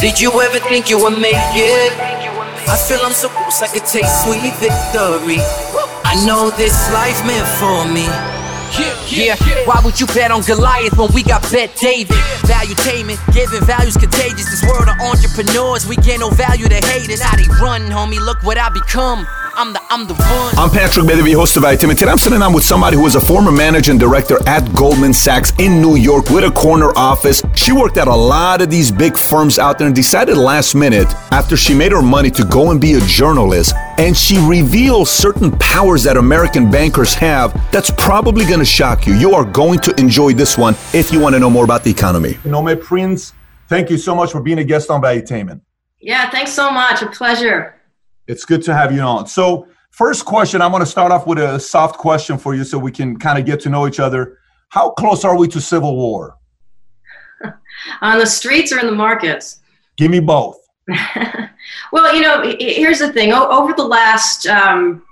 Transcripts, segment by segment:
Did you ever think you would make it? I feel I'm so close, I could taste sweet victory. I know this life meant for me. Yeah, why would you bet on Goliath when we got Bet David? Value taming, giving values contagious. This world of entrepreneurs, we get no value to haters. How they run, homie, look what I become. I'm the, I'm the one. I'm Patrick Bet-David, host of Valuetainment. Today I'm sitting down with somebody who is a former manager and director at Goldman Sachs in New York with a corner office. She worked at a lot of these big firms out there and decided last minute, after she made her money, to go and be a journalist. And she reveals certain powers that American bankers have that's probably going to shock you. You are going to enjoy this one if you want to know more about the economy. Nomi Prins, thank you so much for being a guest on Valuetainment. Yeah, thanks so much. A pleasure. It's good to have you on. So, first question, I'm going to start off with a soft question for you so we can kind of get to know each other. How close are we to civil war? on the streets or in the markets? Give me both. well, you know, here's the thing. over the last um,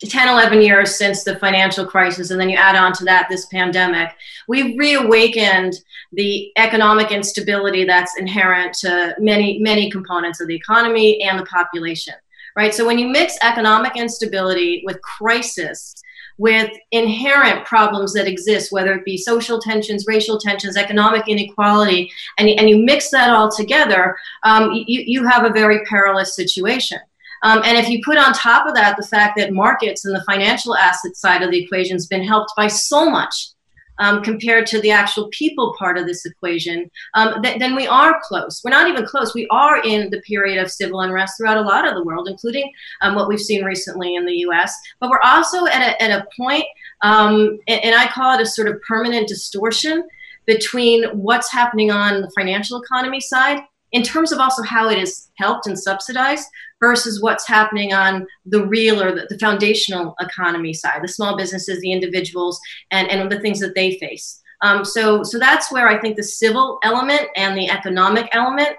10, 11 years since the financial crisis, and then you add on to that this pandemic, we've reawakened the economic instability that's inherent to many, many components of the economy and the population right? So when you mix economic instability with crisis, with inherent problems that exist, whether it be social tensions, racial tensions, economic inequality, and, and you mix that all together, um, you, you have a very perilous situation. Um, and if you put on top of that the fact that markets and the financial asset side of the equation has been helped by so much um, compared to the actual people part of this equation, um, th- then we are close. We're not even close. We are in the period of civil unrest throughout a lot of the world, including um, what we've seen recently in the US. But we're also at a, at a point, um, and, and I call it a sort of permanent distortion between what's happening on the financial economy side in terms of also how it is helped and subsidized versus what's happening on the real or the, the, foundational economy side, the small businesses, the individuals, and, and the things that they face. Um, so, so that's where I think the civil element and the economic element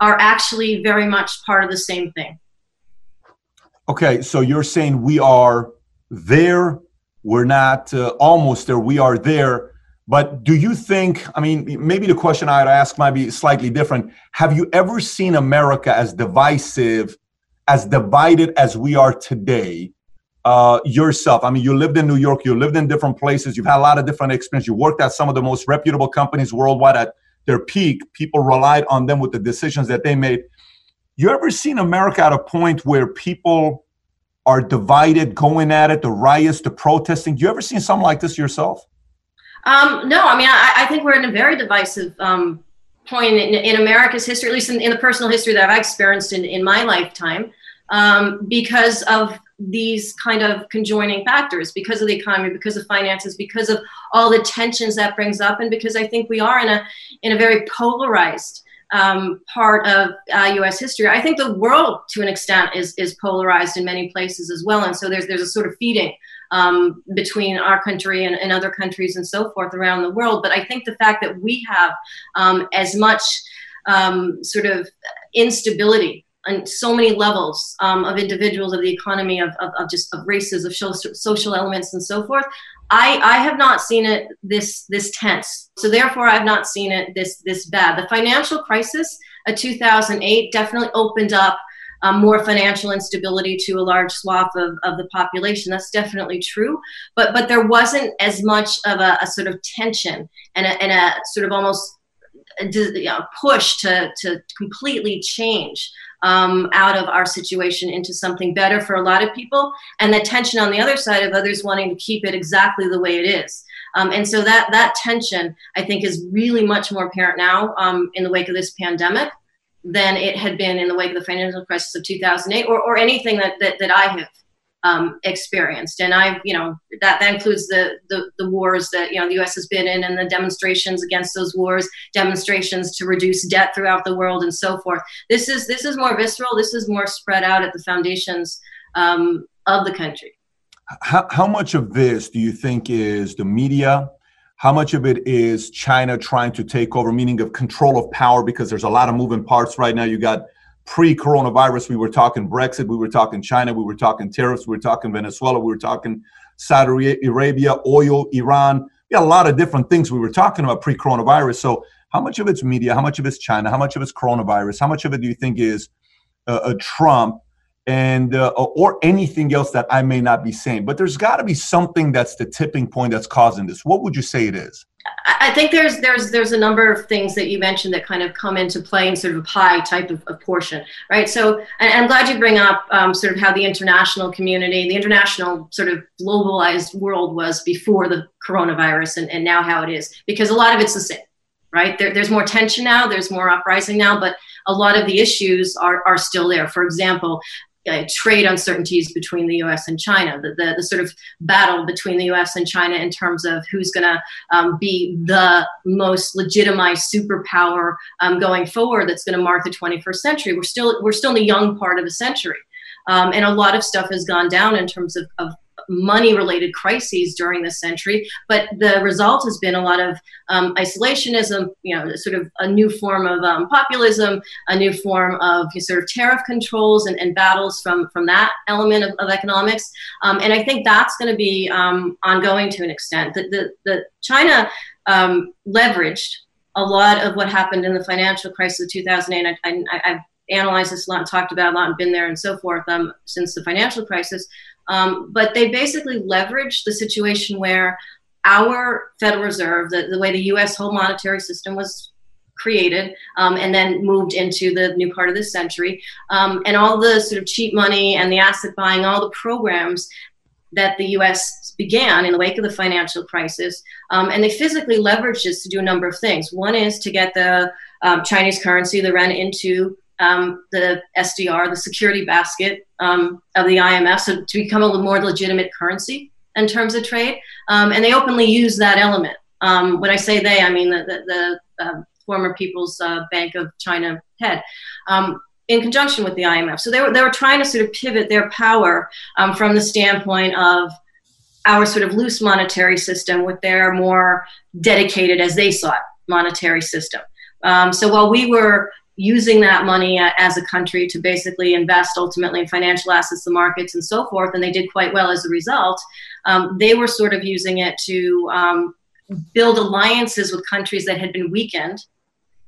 are actually very much part of the same thing. Okay, so you're saying we are there, we're not uh, almost there, we are there but do you think, I mean, maybe the question I'd ask might be slightly different. Have you ever seen America as divisive, as divided as we are today? Uh, yourself. I mean, you lived in New York, you lived in different places, you've had a lot of different experience. You worked at some of the most reputable companies worldwide at their peak. People relied on them with the decisions that they made. You ever seen America at a point where people are divided, going at it, the riots, the protesting? You ever seen something like this yourself? Um, no, I mean, I, I, think we're in a very divisive um, point in, in, America's history, at least in, in, the personal history that I've experienced in, in my lifetime, um, because of these kind of conjoining factors, because of the economy, because of finances, because of all the tensions that brings up, and because I think we are in a in a very polarized um, part of uh, U.S. history. I think the world, to an extent, is is polarized in many places as well, and so there's there's a sort of feeding um, between our country and, and, other countries and so forth around the world. But I think the fact that we have um, as much um, sort of instability on so many levels um, of individuals of the economy of, of, of just of races of social elements and so forth I, I have not seen it this this tense so therefore i've not seen it this this bad the financial crisis of 2008 definitely opened up um, more financial instability to a large swath of, of the population. That's definitely true. But but there wasn't as much of a, a sort of tension and a, and a sort of almost a, you know, push to, to completely change um, out of our situation into something better for a lot of people, and the tension on the other side of others wanting to keep it exactly the way it is. Um, and so that that tension, I think, is really much more apparent now um, in the wake of this pandemic than it had been in the wake of the financial crisis of 2008 or, or anything that, that, that I have um, experienced. And I've, you know, that, that includes the, the, the, wars that, you know, the U.S. has been in and the demonstrations against those wars, demonstrations to reduce debt throughout the world and so forth. This is, this is more visceral. This is more spread out at the foundations um, of the country. How, how much of this do you think is the media how much of it is China trying to take over, meaning of control of power? Because there's a lot of moving parts right now. You got pre-coronavirus, we were talking Brexit, we were talking China, we were talking tariffs, we were talking Venezuela, we were talking Saudi Arabia, oil, Iran. We had a lot of different things we were talking about pre-coronavirus. So How much of it's media? How much of it's China? How much of it's coronavirus? How much of it do you think is uh, a Trump? and uh, or anything else that I may not be saying. But there's got to be something that's the tipping point that's causing this. What would you say it is? I think there's there's there's a number of things that you mentioned that kind of come into play in sort of a pie type of, of portion, right? So, I'm glad you bring up um, sort of how the international community, the international sort of globalized world was before the coronavirus, and, and now how it is, because a lot of it's the same, right? There, there's more tension now, there's more uprising now, but a lot of the issues are, are still there. For example, uh, trade uncertainties between the U.S. and China, the, the, the, sort of battle between the U.S. and China in terms of who's going to um, be the most legitimized superpower um, going forward that's going to mark the 21st century. We're still we're still in the young part of the century, um, and a lot of stuff has gone down in terms of, of money related crises during this century. But the result has been a lot of um, isolationism, you know, sort of a new form of um, populism, a new form of sort of tariff controls and, and battles from, from that element of, of economics. Um, and I think that's going to be um, ongoing to an extent. The, the, the China um, leveraged a lot of what happened in the financial crisis of 2008. I, I, I've analyzed this a lot and talked about a lot and been there and so forth um, since the financial crisis. Um, but they basically leveraged the situation where our Federal Reserve, the, the way the US whole monetary system was created um, and then moved into the new part of this century, um, and all the sort of cheap money and the asset buying, all the programs that the US began in the wake of the financial crisis. Um, and they physically leveraged this to do a number of things. One is to get the um, Chinese currency, the REN, into um, the SDR, the security basket um, of the IMF, so to become a more legitimate currency in terms of trade. Um, and they openly use that element. Um, when I say they, I mean the, the, the uh, former People's uh, Bank of China head. Um, in conjunction with the IMF. So they were, they were trying to sort of pivot their power from the standpoint of our sort of loose monetary system with their more dedicated, as they saw it, monetary system. Um, so while we were using that money as a country to basically invest ultimately in financial assets, the markets, and so forth, and they did quite well as a result. Um, they were sort of using it to um, build alliances with countries that had been weakened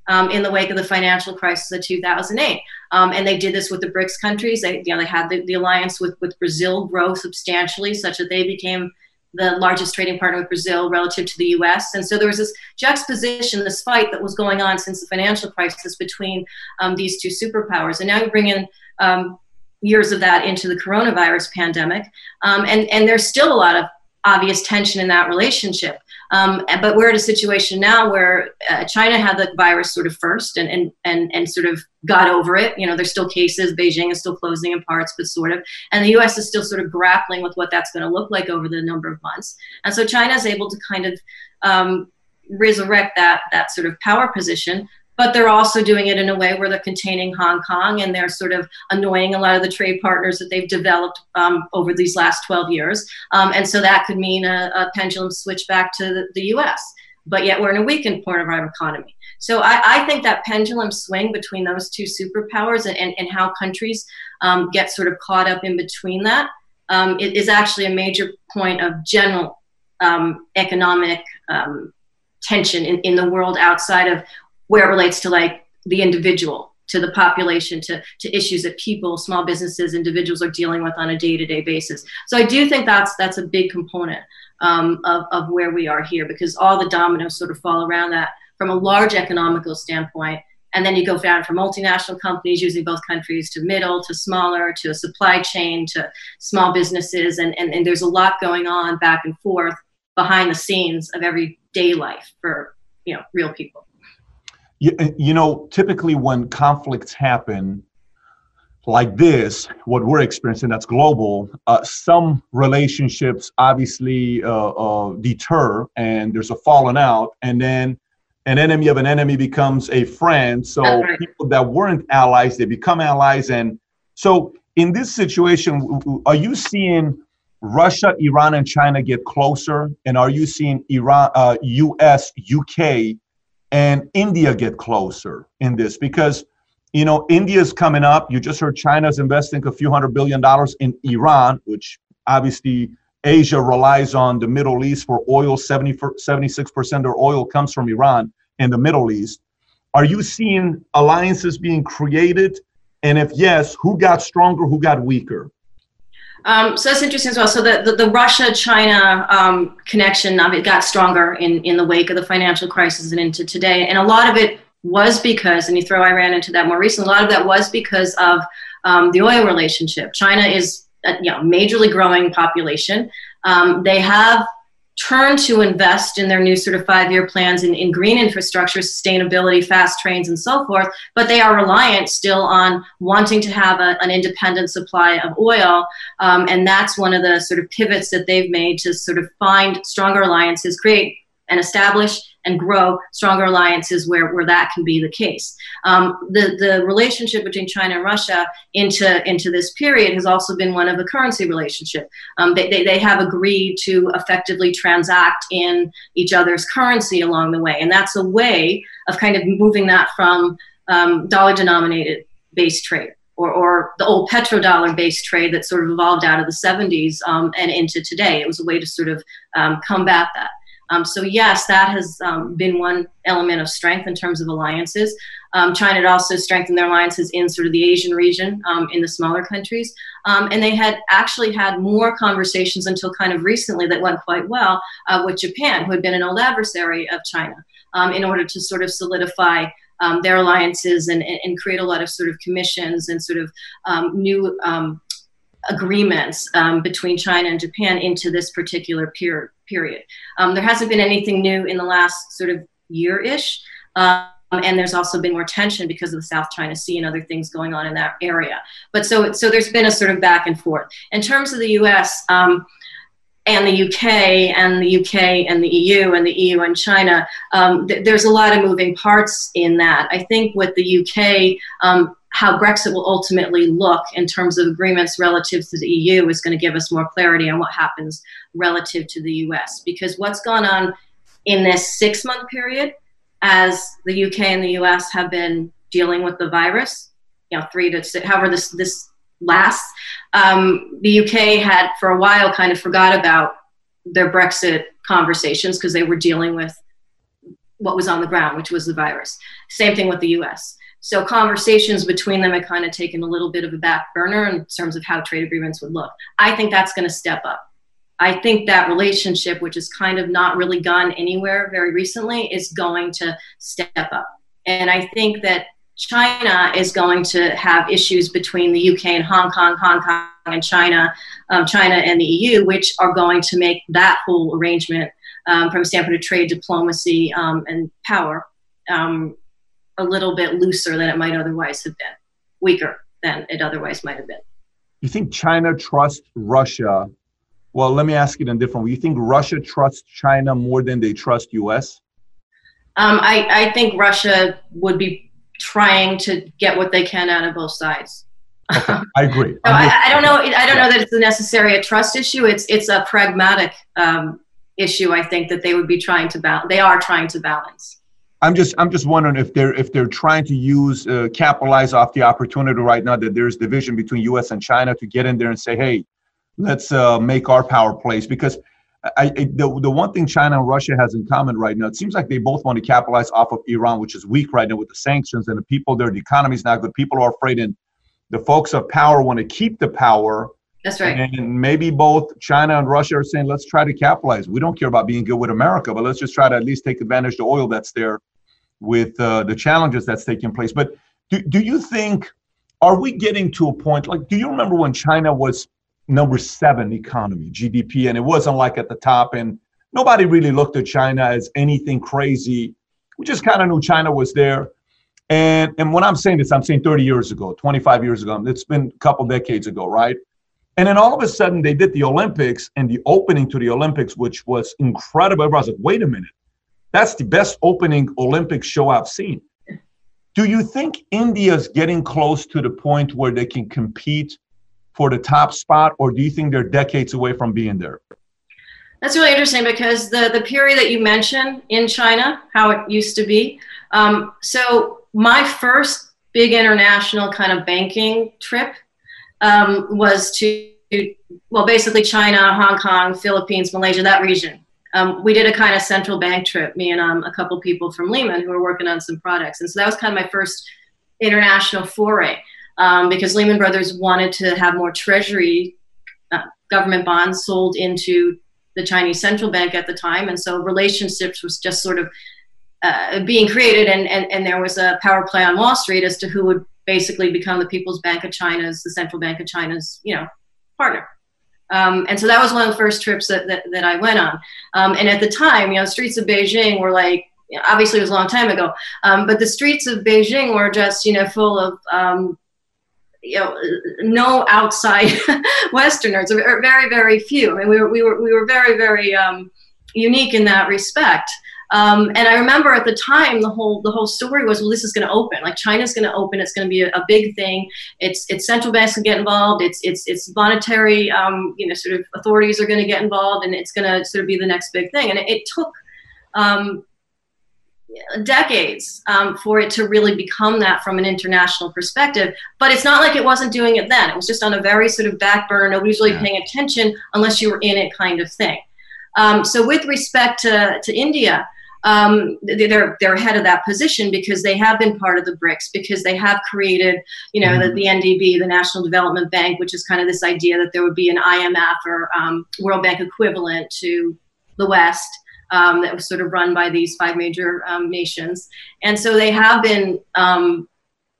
um, in the wake of the financial crisis of 2008. Um, and they did this with the BRICS countries. They, you know, they had the, the alliance with, with Brazil grow substantially, such that they became the largest trading partner with Brazil relative to the US. And so there was this juxtaposition, this fight that was going on since the financial crisis between um, these two superpowers. And now you bring in um, years of that into the coronavirus pandemic. Um, and, and there's still a lot of obvious tension in that relationship. Um, but we're at a situation now where uh, China had the virus sort of first and, and, and, and sort of got over it. You know, there's still cases. Beijing is still closing in parts, but sort of. And the U.S. is still sort of grappling with what that's going to look like over the number of months. And so China is able to kind of um, resurrect that that sort of power position but they're also doing it in a way where they're containing Hong Kong and they're sort of annoying a lot of the trade partners that they've developed um, over these last 12 years. Um, and so that could mean a, a pendulum switch back to the, the, US. But yet we're in a weakened part of our economy. So I, I think that pendulum swing between those two superpowers and, and, and how countries um, get sort of caught up in between that um, is actually a major point of general um, economic um, tension in, in the world outside of where it relates to like the individual to the population to, to issues that people small businesses individuals are dealing with on a day-to-day basis. So i do think that's that's a big component um, of, of where we are here because all the dominoes sort of fall around that from a large economical standpoint. And then you go down from multinational companies using both countries to middle to smaller to a supply chain to small businesses. And, and, and there's a lot going on back and forth behind the scenes of everyday life for you know real people you, you know, typically when conflicts happen like this, what we're experiencing that's global, uh, some relationships obviously uh, uh, deter and there's a falling out, and then an enemy of an enemy becomes a friend. So right. people that weren't allies, they become allies. And so in this situation, are you seeing Russia, Iran, and China get closer? And are you seeing Iran, uh, U.S., UK and India get closer in this because you know India's coming up. You just heard China's investing a few hundred billion dollars in Iran, which obviously Asia relies on the Middle East for oil. 70 76% of oil comes from Iran. in the Middle East. Are you seeing alliances being created? And if yes, who got stronger, who got weaker? Um, so that's interesting as well. So the, the, the Russia-China um, connection of it got stronger in, in the wake of the financial crisis and into today. And a lot of it was because, and you throw Iran into that more recently, a lot of that was because of um, the oil relationship. China is a you know, majorly growing population. Um, they have turn to invest in their new sort of five year plans in, in green infrastructure, sustainability, fast trains, and so forth. But they are reliant still on wanting to have a, an independent supply of oil. Um, and that's one of the sort of pivots that they've made to sort of find stronger alliances, create and establish and grow stronger alliances where, where that can be the case. Um, the, the relationship between China and Russia into, into this period has also been one of a currency relationship. Um, they, they, they have agreed to effectively transact in each other's currency along the way. And that's a way of kind of moving that from um, dollar denominated based trade. Or, or, the old petrodollar based trade that sort of evolved out of the 70s um, and into today. It was a way to sort of um, combat that. Um, so yes, that has um, been one element of strength in terms of alliances. Um, China had also strengthened their alliances in sort of the Asian region, um, in the smaller countries, um, and they had actually had more conversations until kind of recently that went quite well uh, with Japan, who had been an old adversary of China, um, in order to sort of solidify their alliances and, and, create a lot of sort of commissions and sort of new agreements um, between China and Japan into this particular per- period. Um, there hasn't been anything new in the last sort of year ish. Um, and there's also been more tension because of the South China Sea and other things going on in that area. But so, so there's been a sort of back and forth. In terms of the US, um, and the UK and the UK and the EU and the EU and China, um, th- there's a lot of moving parts in that. I think with the UK, um, how Brexit will ultimately look in terms of agreements relative to the EU is going to give us more clarity on what happens relative to the US. Because what's gone on in this six month period, as the UK and the US have been dealing with the virus, you know, three to six, however this, this lasts, um, the UK had for a while kind of forgot about their Brexit conversations because they were dealing with what was on the ground, which was the virus. Same thing with the US. So conversations between them had kind of taken a little bit of a back burner in terms of how trade agreements would look. I think that's going to step up. I think that relationship, which has kind of not really gone anywhere very recently, is going to step up. And I think that China is going to have issues between the UK and Hong Kong, Hong Kong and China, um, China and the EU, which are going to make that whole arrangement um, from standpoint of trade diplomacy um, and power um, a little bit looser than it might otherwise have been, weaker than it otherwise might have been. You think China trusts Russia? Well, let me ask it in a different way. You think Russia trusts China more than they trust U.S.? Um, I, I think Russia would be trying to get what they can out of both sides. Okay, I agree. so I, I, don't know. I don't know that it's necessarily a trust issue. It's it's a pragmatic um, issue. I think that they would be trying to balance. They are trying to balance. I'm just I'm just wondering if they're if they're trying to use uh, capitalize off the opportunity right now that there's division between U.S. and China to get in there and say, hey, let's uh, make our power plays because. I, I, the, the one thing China and Russia has in common right now, it seems like they both want to capitalize off of Iran, which is weak right now with the sanctions and the people there. The economy is not good. People are afraid, and the folks of power want to keep the power. That's right. And maybe both China and Russia are saying, let's try to capitalize. We don't care about being good with America, but let's just try to at least take advantage of the oil that's there with uh, the challenges that's taking place. But do, do you think, are we getting to a point, like, do you remember when China was number seven economy, GDP, and it wasn't like at the top, and nobody really looked at China as anything crazy. We just kind of knew China was there. And, and when I'm saying this, I'm saying 30 years ago, 25 years ago. It's been a couple decades ago, right? And then all of a sudden, they did the Olympics and the opening to the Olympics, which was incredible. Everybody was like, wait a minute that's the best opening Olympic show I've seen. Do you think India's getting close to the point where they can compete for the top spot, or do you think they're decades away from being there? That's really interesting because the, the period that you mentioned in China, how it used to be. Um, so, my first big international kind of banking trip um, was to, well, basically China, Hong Kong, Philippines, Malaysia, that region um, we did a kind of central bank trip, me and um, a couple people from Lehman who were working on some products. And so that was kind of my first international foray um, because Lehman Brothers wanted to have more treasury uh, government bonds sold into the Chinese central bank at the time. And so relationships was just sort of uh, being created, and, and, and there was a power play on Wall Street as to who would basically become the People's Bank of China's, the central bank of China's, you know, partner. Um, and so that was one of the first trips that, that, that I went on. Um, and at the time, you know, streets of Beijing were like, obviously it was a long time ago, um, but the streets of Beijing were just, you know, full of, um, you know, no outside Westerners, or very, very few. I mean, we were, we were, we were very, very um, unique in that respect. Um, and I remember at the time, the whole the whole story was, well, this is going to open. Like China's going to open. It's going to be a, a, big thing. It's it's central banks can get involved. It's it's it's monetary, um, you know, sort of authorities are going to get involved, and it's going to sort of be the next big thing. And it, it took um, decades um, for it to really become that from an international perspective. But it's not like it wasn't doing it then. It was just on a very sort of back burner. Nobody's really yeah. paying attention unless you were in it, kind of thing. Um, so with respect to to India um, they're they're ahead of that position because they have been part of the BRICS because they have created you know mm-hmm. the, the NDB the National Development Bank which is kind of this idea that there would be an IMF or um, World Bank equivalent to the West um, that was sort of run by these five major um, nations. And so they have been um,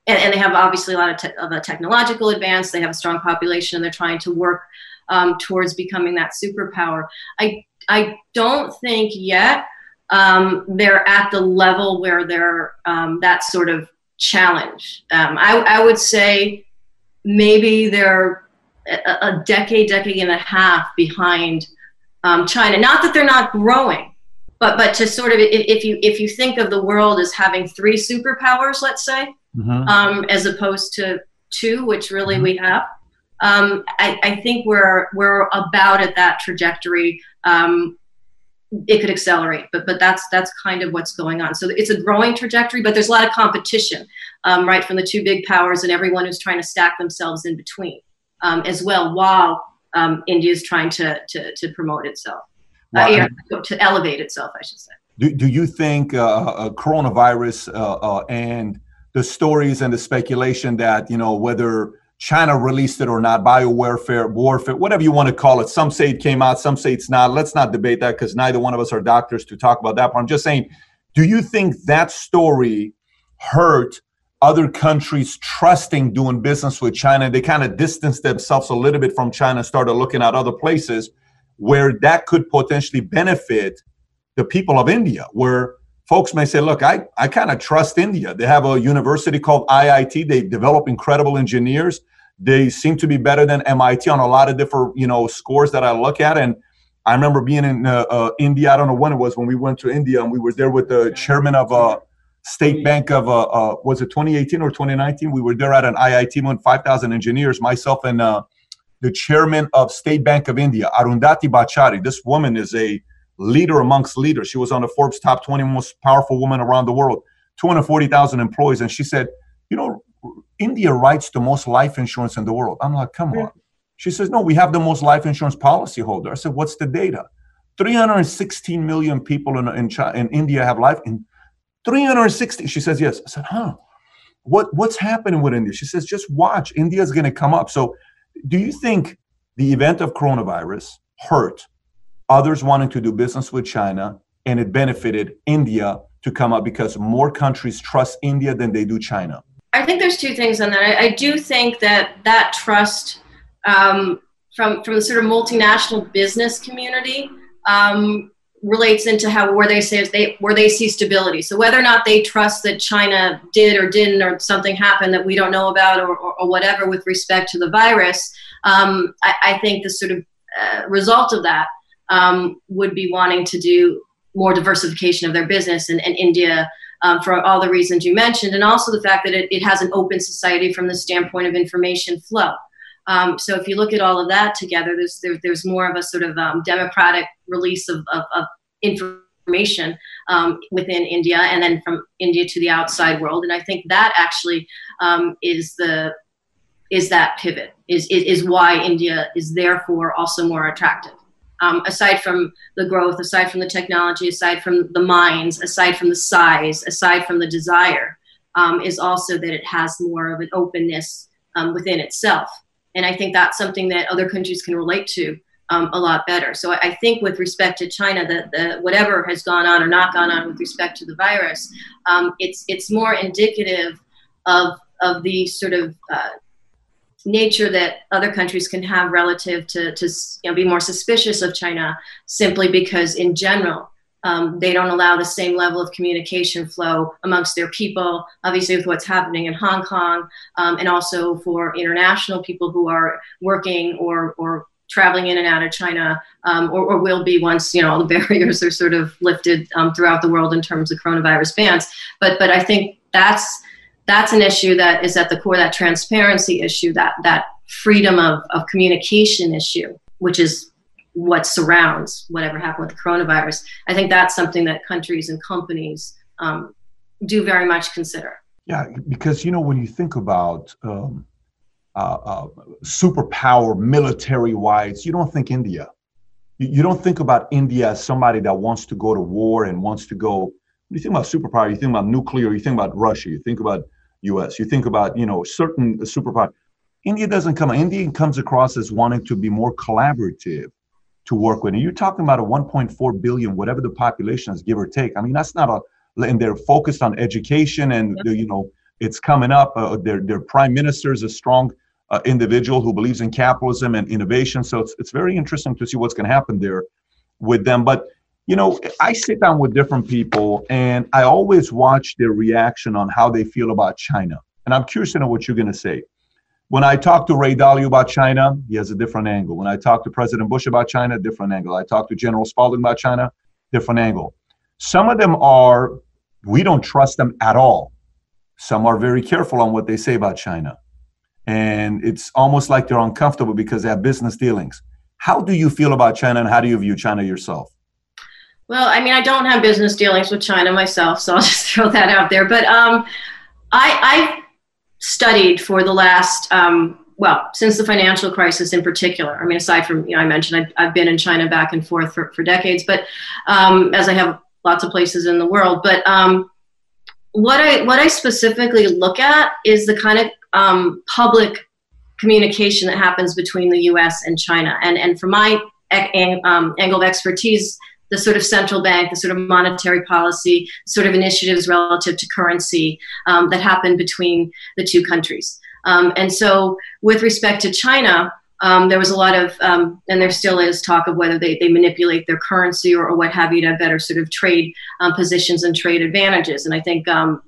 and, and, they have obviously a lot of, te- of a technological advance. They have a strong population and they're trying to work um, towards becoming that superpower. I I don't think yet um, they're at the level where they're um, that sort of challenge. Um, I, I, would say maybe they're a, a, decade, decade and a half behind um, China. Not that they're not growing, but but to sort of if you if you think of the world as having three superpowers, let's say, mm-hmm. Um, as opposed to two, which really mm-hmm. we have. Um, I, I, think we're we're about at that trajectory um, it could accelerate but but that's that's kind of what's going on. So it's a growing trajectory but there's a lot of competition um, right from the two big powers and everyone who's trying to stack themselves in between um, as well while um, india is trying to, to, to promote itself. Uh, to elevate itself i should say. Do, do you think uh, uh, coronavirus uh, uh, and the stories and the speculation that you know whether China released it or not, biowarfare, warfare, whatever you want to call it. Some say it came out, some say it's not. Let's not debate that because neither one of us are doctors to talk about that. But I'm just saying, do you think that story hurt other countries trusting doing business with China? They kind of distanced themselves a little bit from China, started looking at other places where that could potentially benefit the people of India, where folks may say, look, I, I kind of trust India. They have a university called IIT. They develop incredible engineers. They seem to be better than MIT on a lot of different, you know, scores that I look at. And I remember being in uh, uh, India. I don't know when it was when we went to India, and we were there with the chairman of uh, State Bank of uh, uh was it 2018 or 2019? We were there at an IIT with 5,000 engineers, myself and uh, the chairman of State Bank of India, Arundhati Bhattacharya. This woman is a leader amongst leaders. She was on the Forbes top 20 most powerful women around the world, 240,000 employees, and she said, you know, India writes the most life insurance in the world. I'm like, come on. She says, no, we have the most life insurance policy holder. I said, what's the data? 316 million people in, in, China, in India have life. In 360, she says, yes. I said, huh. What, what's happening with India? She says, just watch. India's going to come up. So do you think the event of coronavirus hurt others wanting to do business with China and it benefited India to come up because more countries trust India than they do China? I think there's two things on that. I, I do think that that trust um, from from the sort of multinational business community um, relates into how where they say they where they see stability. So whether or not they trust that China did or didn't or something happened that we don't know about or, or, or whatever with respect to the virus, um, I, I, think the sort of uh, result of that um, would be wanting to do more diversification of their business and India um, for all the reasons you mentioned, and also the fact that it, it has an open society from the standpoint of information flow. Um, so if you look at all of that together, there's there, there's more of a sort of um, democratic release of, of, of information um, within India, and then from India to the outside world. And I think that actually um, is the is that pivot is, is is why India is therefore also more attractive. Um, aside from the growth, aside from the technology, aside from the minds, aside from the size, aside from the desire, um, is also that it has more of an openness um, within itself. And I think that's something that other countries can relate to um, a lot better. So I think with respect to China, the, the whatever has gone on or not gone on with respect to the virus, um, it's it's more indicative of of the sort of uh, nature that other countries can have relative to, to you know, be more suspicious of China simply because, in general, um, they don't allow the same level of communication flow amongst their people, obviously, with what's happening in Hong Kong, um, and also for international people who are working or, or traveling in and out of China, um, or, or, will be once you know all the barriers are sort of lifted um, throughout the world in terms of coronavirus bans. But but I think that's that's an issue that is at the core that transparency issue that that freedom of, of communication issue which is what surrounds whatever happened with the coronavirus. I think that's something that countries and companies um, do very much consider. Yeah because you know when you think about um, uh, uh, superpower military wise you don't think india. You, you don't think about india as somebody that wants to go to war and wants to go you think about superpower you think about nuclear you think about russia you think about U.S. You think about you know certain superpower. India doesn't come. India comes across as wanting to be more collaborative to work with. And you're talking about a 1.4 billion, whatever the population is, give or take. I mean, that's not a. And they're focused on education, and you know it's coming up. Uh, their their prime minister is a strong uh, individual who believes in capitalism and innovation. So it's it's very interesting to see what's going to happen there with them. But you know, I sit down with different people and I always watch their reaction on how they feel about China. And I'm curious to know what you're going to say. When I talk to Ray Dalio about China, he has a different angle. When I talk to President Bush about China, different angle. I talk to General Spalding about China, different angle. Some of them are, we don't trust them at all. Some are very careful on what they say about China. And it's almost like they're uncomfortable because they have business dealings. How do you feel about China and how do you view China yourself? Well, I mean, I don't have business dealings with China myself, so I'll just throw that out there. But um, I, I studied for the last, um, well, since the financial crisis in particular. I mean, aside from, you know, I mentioned I've, I've been in China back and forth for, for decades, but um, as I have lots of places in the world. But um, what I what I specifically look at is the kind of um, public communication that happens between the U.S. and China. And and from my um, angle of expertise, the sort of central bank, the sort of monetary policy, sort of initiatives relative to currency um, that happened between the two countries. Um, and so, with respect to China, um, there was a lot of, um, and there still is talk of whether they, they manipulate their currency or, or what have you to better sort of trade um, positions and trade advantages. And I think um,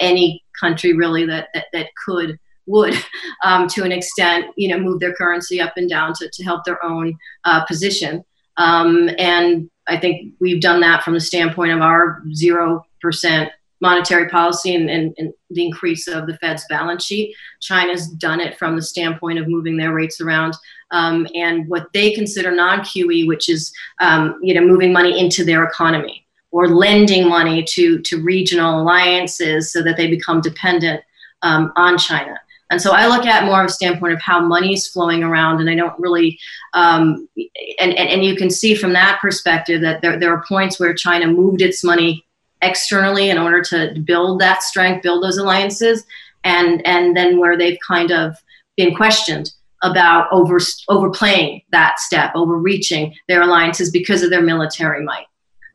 any country really that, that, that could would, um, to an extent, you know, move their currency up and down to, to help their own uh, position. Um, and I think we've done that from the standpoint of our 0% monetary policy and, and, and, the increase of the Fed's balance sheet. China's done it from the standpoint of moving their rates around um, and what they consider non-QE, which is um, you know moving money into their economy or lending money to to regional alliances so that they become dependent um, on China. And so I look at more of a standpoint of how money is flowing around, and I don't really, um, and, and, and you can see from that perspective that there, there are points where China moved its money externally in order to build that strength, build those alliances, and and then where they've kind of been questioned about over overplaying that step, overreaching their alliances because of their military might.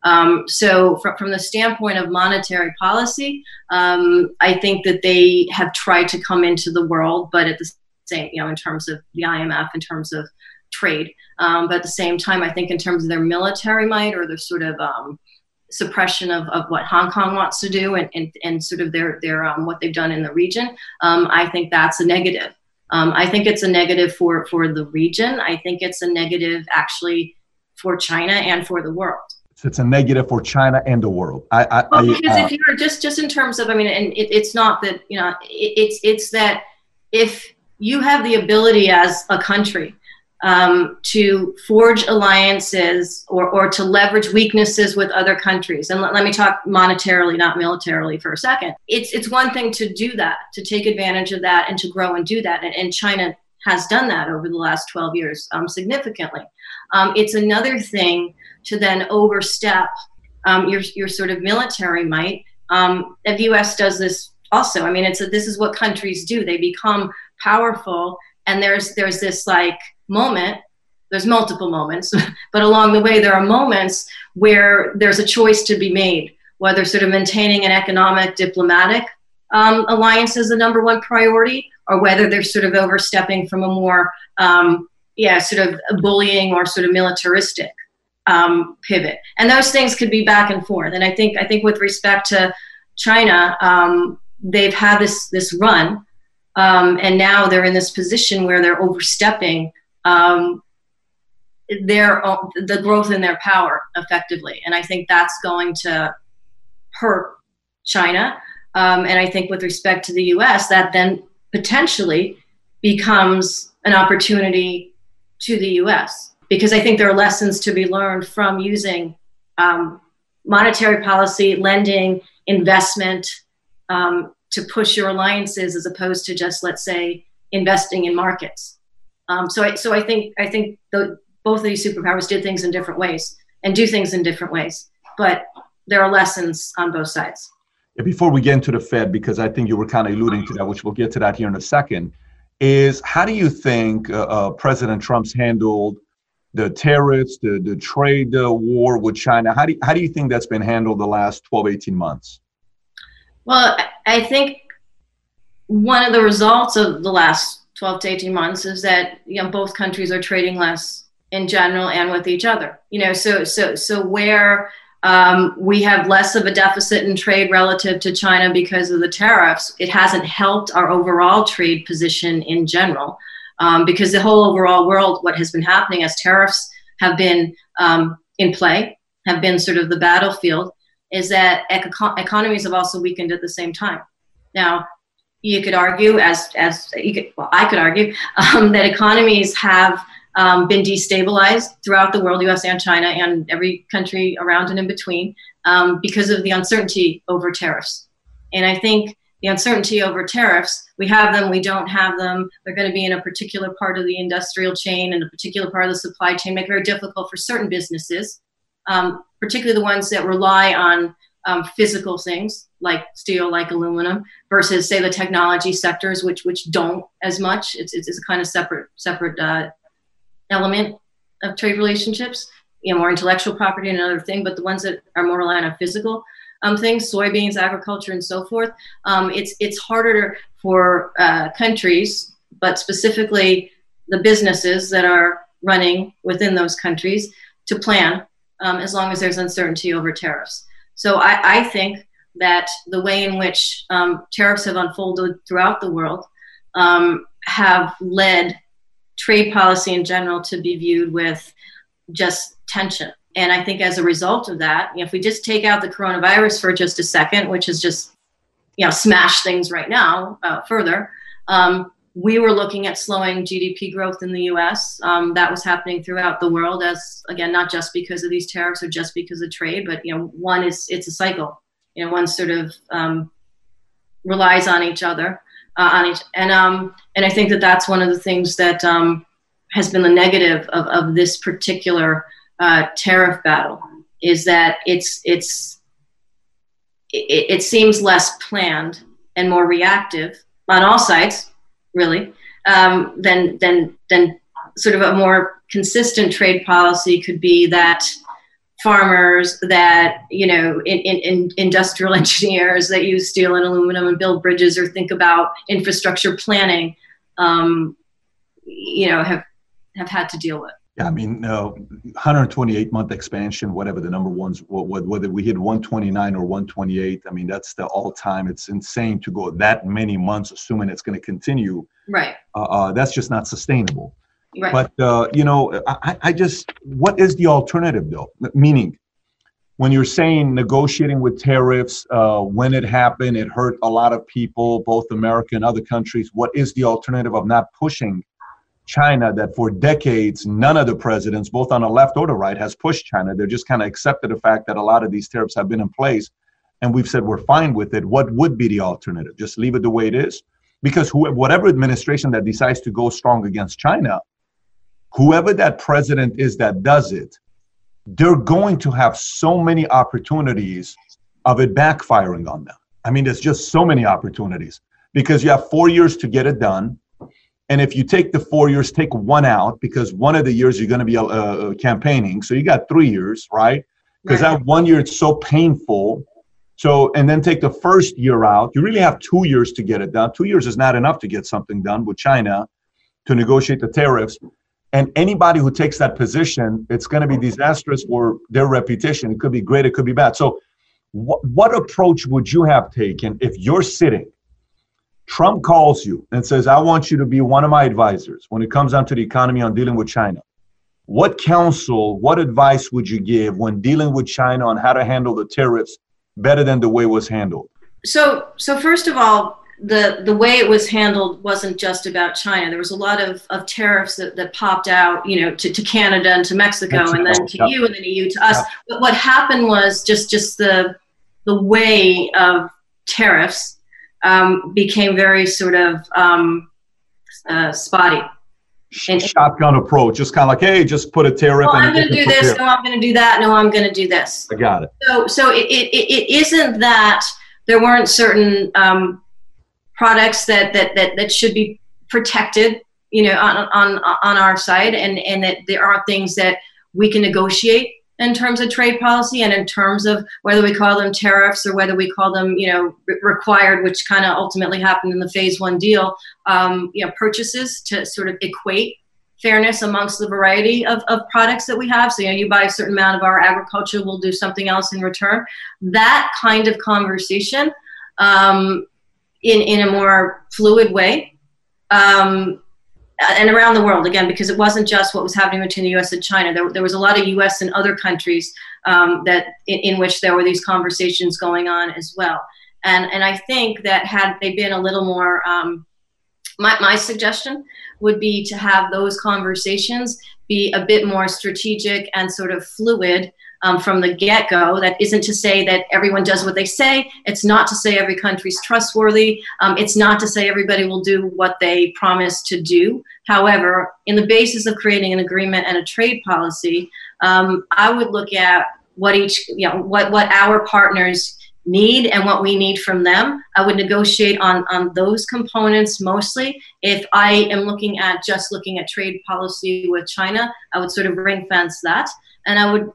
Um, so, from, from the standpoint of monetary policy, um, I think that they have tried to come into the world, but at the same, you know, in terms of the IMF, in terms of trade, um, but at the same time, I think in terms of their military might or their sort of um, suppression of, of what Hong Kong wants to do and, and, and sort of their, their um, what they've done in the region, um, I think that's a negative. Um, I think it's a negative for, for the region. I think it's a negative actually for China and for the world it's a negative for China and the world. I, I, well, because uh, if you're just just in terms of, I mean, and it, it's not that you know, it, it's it's that if you have the ability as a country um, to forge alliances or, or to leverage weaknesses with other countries. And let, let, me talk monetarily, not militarily, for a second. It's it's one thing to do that, to take advantage of that, and to grow and do that. And, and China has done that over the last 12 years um, significantly. Um, it's another thing to then overstep um, your your sort of military might. Um, the U.S. does this also. I mean, it's a, this is what countries do. They become powerful, and there's there's this like moment. There's multiple moments, but along the way, there are moments where there's a choice to be made, whether sort of maintaining an economic, diplomatic um, alliance is the number one priority, or whether they're sort of overstepping from a more, um, yeah, sort of bullying or sort of militaristic um, pivot. And those things could be back and forth. And I think I think with respect to China, um, they've had this this run, um, and now they're in this position where they're overstepping um, their the growth in their power effectively. And I think that's going to hurt China. Um, and I think with respect to the U.S., that then potentially becomes an opportunity to the U.S. because I think there are lessons to be learned from using um, monetary policy, lending, investment um, to push your alliances as opposed to just, let's say, investing in markets. Um, so, I, so I think I think the, both of these superpowers did things in different ways and do things in different ways, but there are lessons on both sides before we get into the Fed, because I think you were kind of alluding to that, which we'll get to that here in a second, is how do you think uh, uh, President Trump's handled the tariffs, the, the trade war with China? How do, you, how do you think that's been handled the last 12, 18 months? Well, I think one of the results of the last 12 to 18 months is that you know both countries are trading less in general and with each other. You know, so so so where um, we have less of a deficit in trade relative to China because of the tariffs. It hasn't helped our overall trade position in general um, because the whole overall world, what has been happening as tariffs have been um, in play, have been sort of the battlefield, is that eco- economies have also weakened at the same time. Now, you could argue, as as you could, well, I could argue um, that economies have um, been destabilized throughout the world, US and China, and every country around and in between, um, because of the uncertainty over tariffs. And I think the uncertainty over tariffs, we have them, we don't have them, they're going to be in a particular part of the industrial chain and a particular part of the supply chain, make it very difficult for certain businesses, um, particularly the ones that rely on um, physical things like steel, like aluminum, versus say the technology sectors, which which don't as much. It's it's, it's a kind of separate separate uh, element of trade relationships, you know, more intellectual property and another thing, but the ones that are more reliant on physical um, things, soybeans, agriculture, and so forth, um, it's it's harder for uh, countries, but specifically the businesses that are running within those countries to plan um, as long as there's uncertainty over tariffs. So I, I think that the way in which um, tariffs have unfolded throughout the world um, have led trade policy in general to be viewed with just tension. And I think as a result of that, if we just take out the coronavirus for just a second, which is just, you know, smash things right now uh, further, um, we were looking at slowing GDP growth in the U.S. Um, that was happening throughout the world, as again, not just because of these tariffs or just because of trade, but you know, one is it's a cycle. You know, one sort of um, relies on each other uh, on each, and um, and I think that that's one of the things that um, has been the negative of, of this particular uh, tariff battle is that it's it's it, it, seems less planned and more reactive on all sides, really, um, than than than sort of a more consistent trade policy could be that farmers that you know in, in, in, industrial engineers that use steel and aluminum and build bridges or think about infrastructure planning um, you know have have had to deal with yeah i mean uh, 128 month expansion whatever the number ones whether we hit 129 or 128 i mean that's the all time it's insane to go that many months assuming it's going to continue right uh, uh, that's just not sustainable Right. But uh, you know, I, I just what is the alternative though? Meaning, when you're saying negotiating with tariffs, uh, when it happened, it hurt a lot of people, both America and other countries. What is the alternative of not pushing China? That for decades, none of the presidents, both on the left or the right, has pushed China. They're just kind of accepted the fact that a lot of these tariffs have been in place, and we've said we're fine with it. What would be the alternative? Just leave it the way it is, because whoever, whatever administration that decides to go strong against China whoever that president is that does it, they're going to have so many opportunities of it backfiring on them. I mean, there's just so many opportunities because you have four years to get it done. And if you take the four years, take one out because one of the years you're going to be uh, uh, campaigning. So you got three years, right? Because right. that one year it's so painful. So, and then take the first year out. You really have two years to get it done. Two years is not enough to get something done with China to negotiate the tariffs. And anybody who takes that position, it's going to be disastrous for their reputation. It could be great, it could be bad. So, what, what approach would you have taken if you're sitting? Trump calls you and says, I want you to be one of my advisors when it comes down to the economy on dealing with China. What counsel, what advice would you give when dealing with China on how to handle the tariffs better than the way it was handled? So, so first of all, the the way it was handled wasn't just about China. There was a lot of, of tariffs that, that popped out, you know, to, to Canada and to Mexico, Mexico and then to yep. you and then EU to us. Yep. But what happened was just just the the way of tariffs um, became very sort of um, uh, spotty. And, Shotgun approach, just kind of like, hey, just put a tariff. Well, I'm going to do this. No, I'm going to do that. No, I'm going to do this. I got it. So, so it, it, it isn't that there weren't certain um, products that, that that that should be protected, you know, on on on our side, and and that there are things that we can negotiate in terms of trade policy and in terms of whether we call them tariffs or whether we call them, you know, re- required, which kind of ultimately happened in the phase one deal, um, you know, purchases to sort of equate fairness amongst the variety of, of products that we have. So, you know, you buy a certain amount of our agriculture, we'll do something else in return. That kind of conversation um, in, in a more fluid way um, and around the world again because it wasn't just what was happening between the us and china. There, there was a lot of us and other countries um, that in, in, which there were these conversations going on as well. And and i think that had they been a little more um, my, my suggestion would be to have those conversations be a bit more strategic and sort of fluid um, from the get go. That isn't to say that everyone does what they say. It's not to say every country's trustworthy. Um, it's not to say everybody will do what they promise to do. However, in the basis of creating an agreement and a trade policy, um, I would look at what each, you know, what, what our partners need and what we need from them. I would negotiate on, on those components mostly. If I am looking at just looking at trade policy with China, I would sort of ring fence that. And I would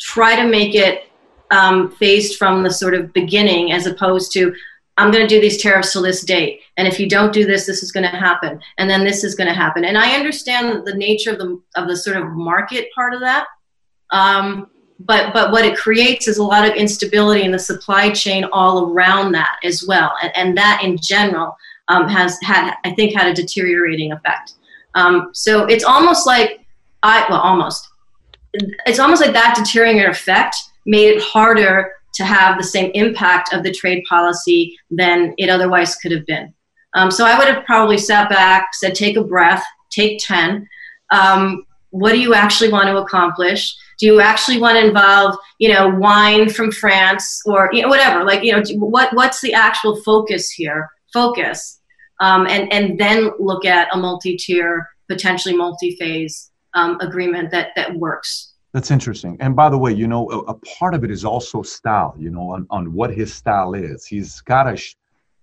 try to make it um, phased from the sort of beginning as opposed to I'm going to do these tariffs till this date. And if you don't do this, this is going to happen. And then this is going to happen. And I understand the nature of the, of the sort of market part of that. Um, but, but what it creates is a lot of instability in the supply chain all around that as well. And, and that in general um, has had, I think, had a deteriorating effect. Um, so it's almost like I, well, almost it's almost like that deteriorating effect made it harder to have the same impact of the trade policy than it otherwise could have been. Um, so I would have probably sat back, said, take a breath, take 10. Um, what do you actually want to accomplish? Do you actually want to involve, you know, wine from France or you know, whatever? Like, you know, what what's the actual focus here? Focus, um, and and then look at a multi-tier, potentially multi-phase um, agreement that that works. That's interesting. And by the way, you know, a, a, part of it is also style. You know, on, on what his style is. He's got a sh-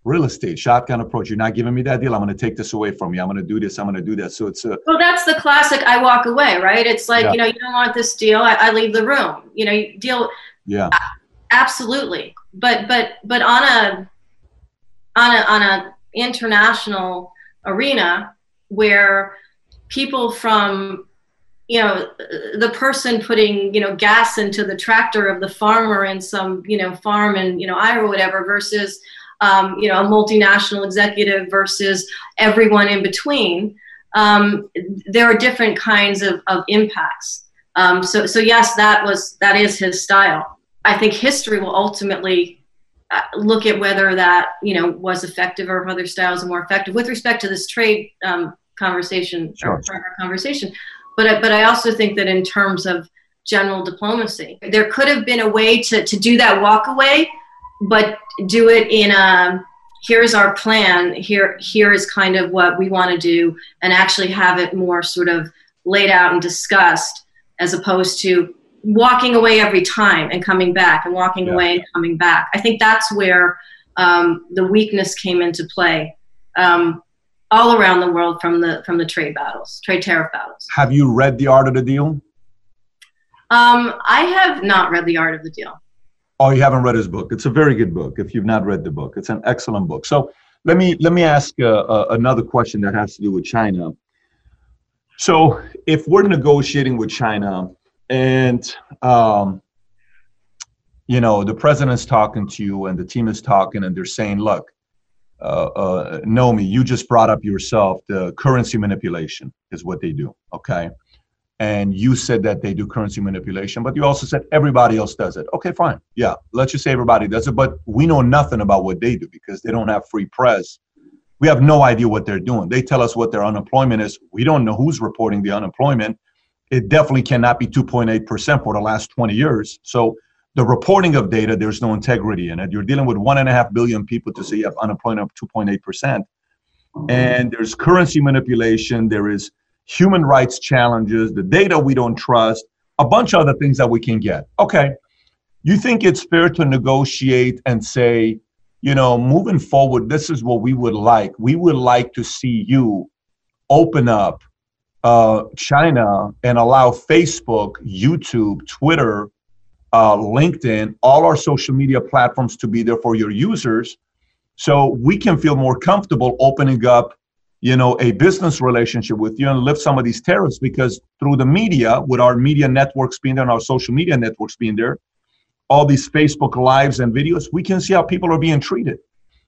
real estate shotgun approach. You're not giving me that deal. I'm going to take this away from you. I'm going to do this. I'm going to do that. So it's a. Well, that's the classic. I walk away, right? It's like yeah. you know, you don't want this deal. I, I leave the room. You know, you deal. Yeah. Absolutely, but but but on a on a on a international arena where people from you know the person putting you know gas into the tractor of the farmer in some you know farm in you know Iowa or whatever versus um, you know a multinational executive versus everyone in between um, there are different kinds of, of impacts. Um, so so yes that was that is his style. I think history will ultimately uh, look at whether that you know was effective or if other styles are more effective. With respect to this trade um, conversation sure. or conversation but but I also think that in terms of general diplomacy, there could have been a way to to do that walk away, but do it in a here's our plan here here is kind of what we want to do and actually have it more sort of laid out and discussed as opposed to walking away every time and coming back and walking yeah. away and coming back. I think that's where um, the weakness came into play um, all around the world from the from the trade battles, trade tariff battles. Have you read The Art of the Deal? Um, I have not read The Art of the Deal. Oh, you haven't read his book. It's a very good book. If you've not read the book, it's an excellent book. So let me let me ask uh, uh, another question that has to do with China. So if we're negotiating with China and um, you know the president's talking to you and the team is talking and they're saying look uh, uh, Nomi, you just brought up yourself the currency manipulation is what they do okay? And you said that they do currency manipulation but you also said everybody else does it. Okay fine. Yeah let's just say everybody does it but we know nothing about what they do because they don't have free press. We have no idea what they're doing. They tell us what their unemployment is. We don't know who's reporting the unemployment. It definitely cannot be 2.8% for the last 20 years. So the reporting of data, there's no integrity in it. You're dealing with one and a half billion people to say you have unemployment of 2.8%. And there's currency manipulation, there is human rights challenges, the data we don't trust, a bunch of other things that we can get. Okay. You think it's fair to negotiate and say, you know, moving forward, this is what we would like. We would like to see you open up uh, China and allow Facebook, YouTube, Twitter, uh, LinkedIn, all our social media platforms to be there for your users, so we can feel more comfortable opening up, you know, a business relationship with you and lift some of these tariffs because through the media, with our media networks being there and our social media networks being there, all these Facebook lives and videos, we can see how people are being treated.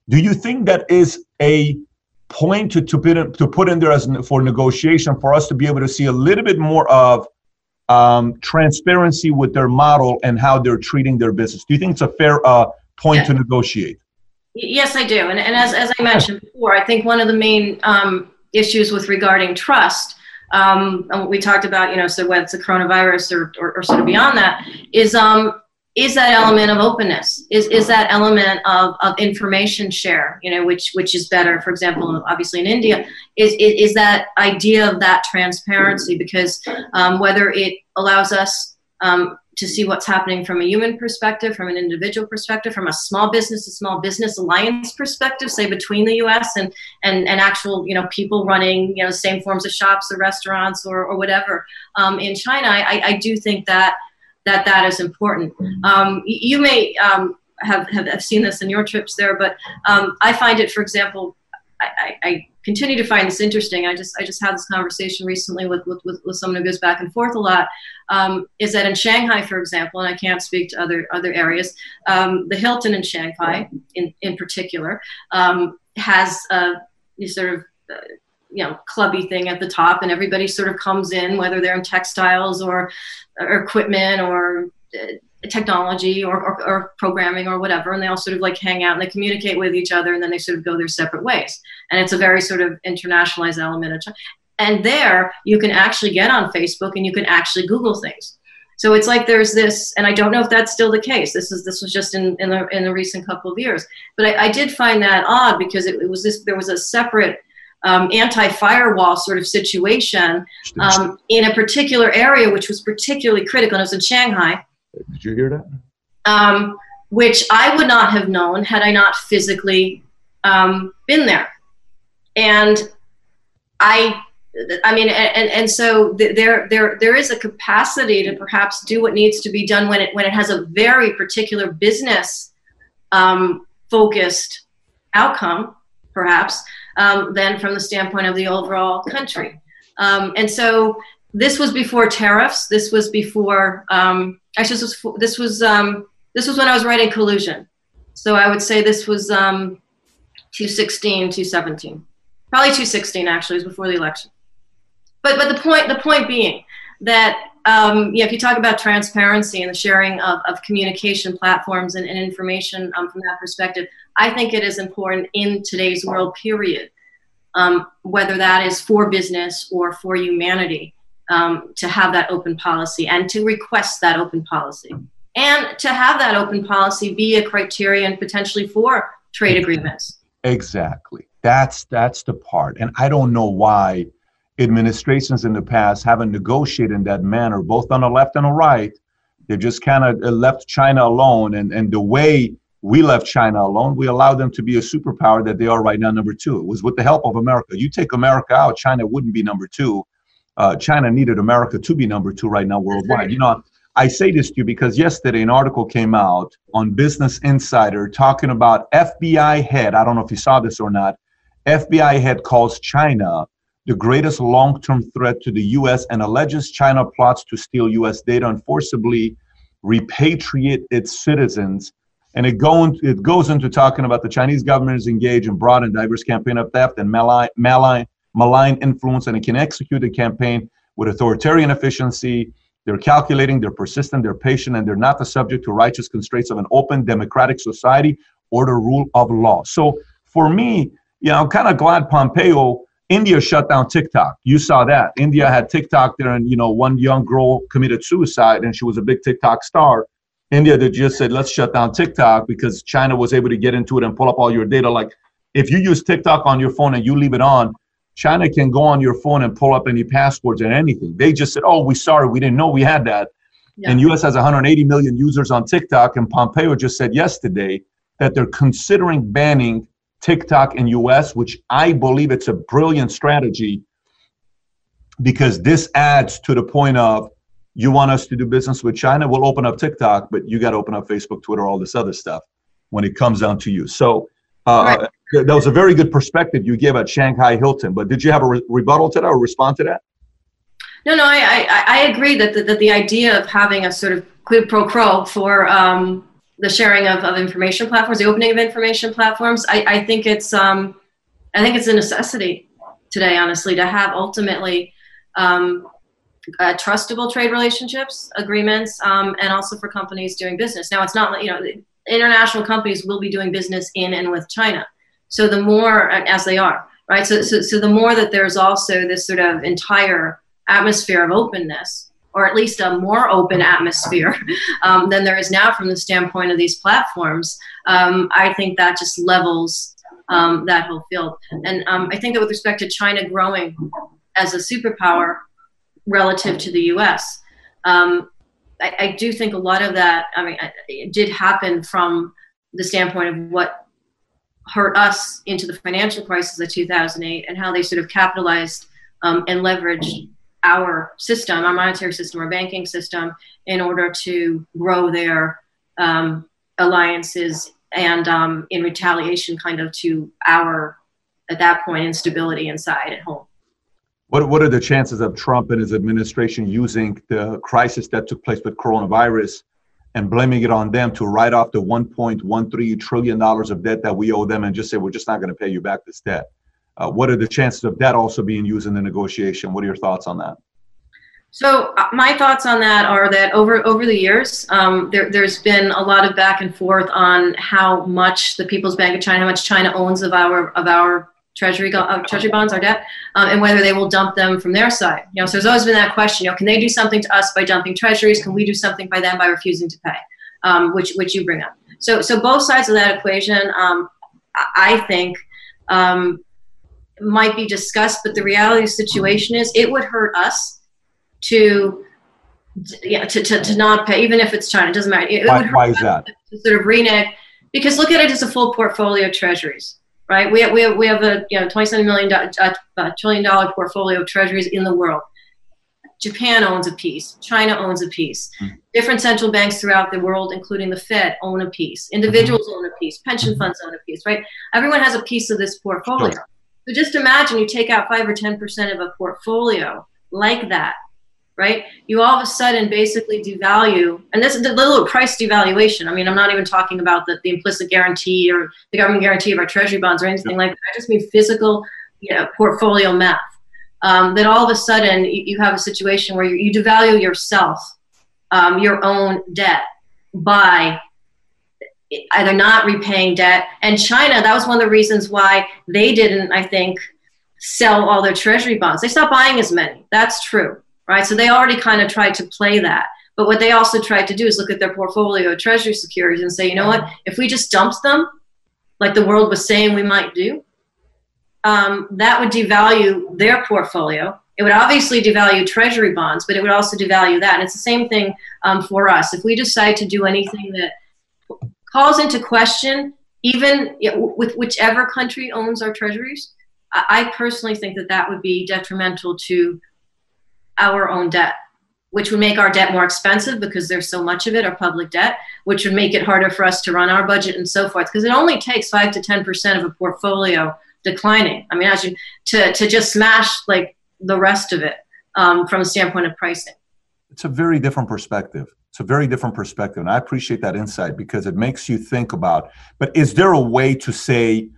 Do you think that is a point to, to, put in, to put in there as for negotiation for us to be able to see a little bit more of um, transparency with their model and how they're treating their business. Do you think it's a fair uh, point yeah. to negotiate? Yes, I do. And, and as, as I mentioned before, I think one of the main um, issues with regarding trust, um, and we talked about, you know, so whether it's the coronavirus or, or, or sort of beyond that, is um, is that element of openness is, is that element of, of information share you know which which is better for example obviously in india is, is, is that idea of that transparency because um, whether it allows us um, to see what's happening from a human perspective from an individual perspective from a small business to small business alliance perspective say between the us and and, and actual you know people running you know same forms of shops or restaurants or, or whatever um, in china I, I do think that that that is important. Um, you may um, have, have, have seen this in your trips there, but um, I find it, for example, I, I, I, continue to find this interesting. I just I just had this conversation recently with with, with, with someone who goes back and forth a lot. Um, is that in Shanghai, for example, and I can't speak to other other areas. Um, the Hilton in Shanghai, in in particular, um, has a sort of uh, you know clubby thing at the top and everybody sort of comes in whether they're in textiles or, or equipment or uh, technology or, or, or, programming or whatever and they all sort of like hang out and they communicate with each other and then they sort of go their separate ways and it's a very sort of internationalized element of and there you can actually get on facebook and you can actually google things so it's like there's this, and I don't know if that's still the case. This is this was just in in the in the recent couple of years, but I, I did find that odd because it, it was this. There was a separate um, anti-firewall sort of situation um, in a particular area, which was particularly critical. And it was in Shanghai. Did you hear that? Um, which I would not have known had I not physically um, been there. And I, I mean, and, and so there, there, there is a capacity to perhaps do what needs to be done when it when it has a very particular business um, focused outcome, perhaps um, than from the standpoint of the overall country. Um, and so this was before tariffs. This was before. Um, actually, this was this was um, this was when I was writing collusion. So I would say this was um, 216, 217, probably 216 actually, was before the election. But but the point the point being that um, yeah, if you talk about transparency and the sharing of, of communication platforms and, and information um, from that perspective, I think it is important in today's world, period, um, whether that is for business or for humanity, um, to have that open policy and to request that open policy. And to have that open policy be a criterion potentially for trade agreements. Exactly. That's that's the part. And I don't know why administrations in the past haven't negotiated in that manner, both on the left and the right. They just kind of uh, left China alone. And, and the way we left China alone, we allowed them to be a superpower that they are right now, number two. It was with the help of America. You take America out, China wouldn't be number two. Uh, China needed America to be number two right now worldwide. You know, I say this to you because yesterday an article came out on Business Insider talking about FBI head. I don't know if you saw this or not. FBI head calls China the greatest long term threat to the US and alleges China plots to steal US data and forcibly repatriate its citizens. And it, go it goes into talking about the Chinese government is engaged in broad and diverse campaign of theft and malign, malign, malign influence, and it can execute a campaign with authoritarian efficiency. They're calculating, they're persistent, they're patient, and they're not the subject to righteous constraints of an open democratic society or the rule of law. So for me, you know, I'm kind of glad Pompeo India shut down TikTok. You saw that. India had TikTok there, and you know, one young girl committed suicide, and she was a big TikTok star. India that just said, let's shut down TikTok because China was able to get into it and pull up all your data. Like, if you use TikTok on your phone and you leave it on, China can go on your phone and pull up any passwords and anything. They just said, oh, we sorry, we didn't know we had that. Yeah. And US has 180 million users on TikTok, and Pompeo just said yesterday that they're considering banning TikTok in US, which I believe it's a brilliant strategy because this adds to the point of you want us to do business with China, we'll open up TikTok, but you got to open up Facebook, Twitter, all this other stuff when it comes down to you. So uh, right. that was a very good perspective you gave at Shanghai Hilton. But did you have a re- rebuttal to that or respond to that? No, no, I, I, I agree that the, that the idea of having a sort of quid pro quo for um, the sharing of, of information platforms, the opening of information platforms, I, I think it's um, I think it's a necessity today, honestly, to have ultimately um, uh, trustable trade relationships, agreements, um, and also for companies doing business. Now, it's not you know international companies will be doing business in and with China, so the more as they are right. So so so the more that there's also this sort of entire atmosphere of openness or at least a more open atmosphere um, than there is now from the standpoint of these platforms, um, I think that just levels um, that whole field. And um, I think that with respect to China growing as a superpower relative to the US, um, I, I, do think a lot of that, I mean, it did happen from the standpoint of what hurt us into the financial crisis of 2008 and how they sort of capitalized um, and leveraged our system, our monetary system, our banking system, in order to grow their um, alliances and um, in retaliation, kind of to our, at that point, instability inside at home. What, what are the chances of Trump and his administration using the crisis that took place with coronavirus and blaming it on them to write off the 1.13 trillion dollars of debt that we owe them and just say we're just not going to pay you back this debt? Uh, what are the chances of that also being used in the negotiation? What are your thoughts on that? So uh, my thoughts on that are that over over the years, um, there, has been a lot of back and forth on how much the People's Bank of China, how much China owns of our of our treasury uh, treasury bonds, our debt, um, and whether they will dump them from their side. You know, so there's always been that question. You know, can they do something to us by dumping treasuries? Can we do something by them by refusing to pay? Um, which which you bring up. So so both sides of that equation, um, I think um, might be discussed, but the reality of the situation is it would hurt us to yeah to, to, to not pay even if it's China it doesn't matter it why, why is that to sort of renege because look at it as a full portfolio of treasuries right? We have, we have, we have a you know 27 million uh, trillion dollar portfolio of treasuries in the world. Japan owns a piece. China owns a piece. Mm-hmm. different central banks throughout the world including the Fed own a piece. Individuals mm-hmm. own a piece. Pension funds own a piece right? Everyone has a piece of this portfolio. Sure. so just imagine you take out 5 or 10% of a portfolio like that right? You all of a sudden basically devalue, and this is the little price devaluation. I mean, I'm not even talking about the, the implicit guarantee or the government guarantee of our treasury bonds or anything like that. I just mean physical you know, portfolio math. Um, that all of a sudden you, you have a situation where you, you devalue yourself, um, your own debt, by either not repaying debt. And China, that was one of the reasons why they didn't, I think, sell all their treasury bonds. They stopped buying as many. That's true right? So they already kind of tried to play that. But what they also tried to do is look at their portfolio of treasury securities and say, you know what, if we just dumped them, like the world was saying we might do, um, that would devalue their portfolio, It would obviously devalue treasury bonds, but it would also devalue that. And it's the same thing um, for us. If we decide to do anything that calls into question, even with whichever country owns our treasuries, I personally think that that would be detrimental to our own debt, which would make our debt more expensive because there's so much of it, our public debt, which would make it harder for us to run our budget and so forth. Because it only takes five to ten percent of a portfolio declining. I mean, as you to to just smash like the rest of it um, from a standpoint of pricing. It's a very different perspective. It's a very different perspective, and I appreciate that insight because it makes you think about. But is there a way to say,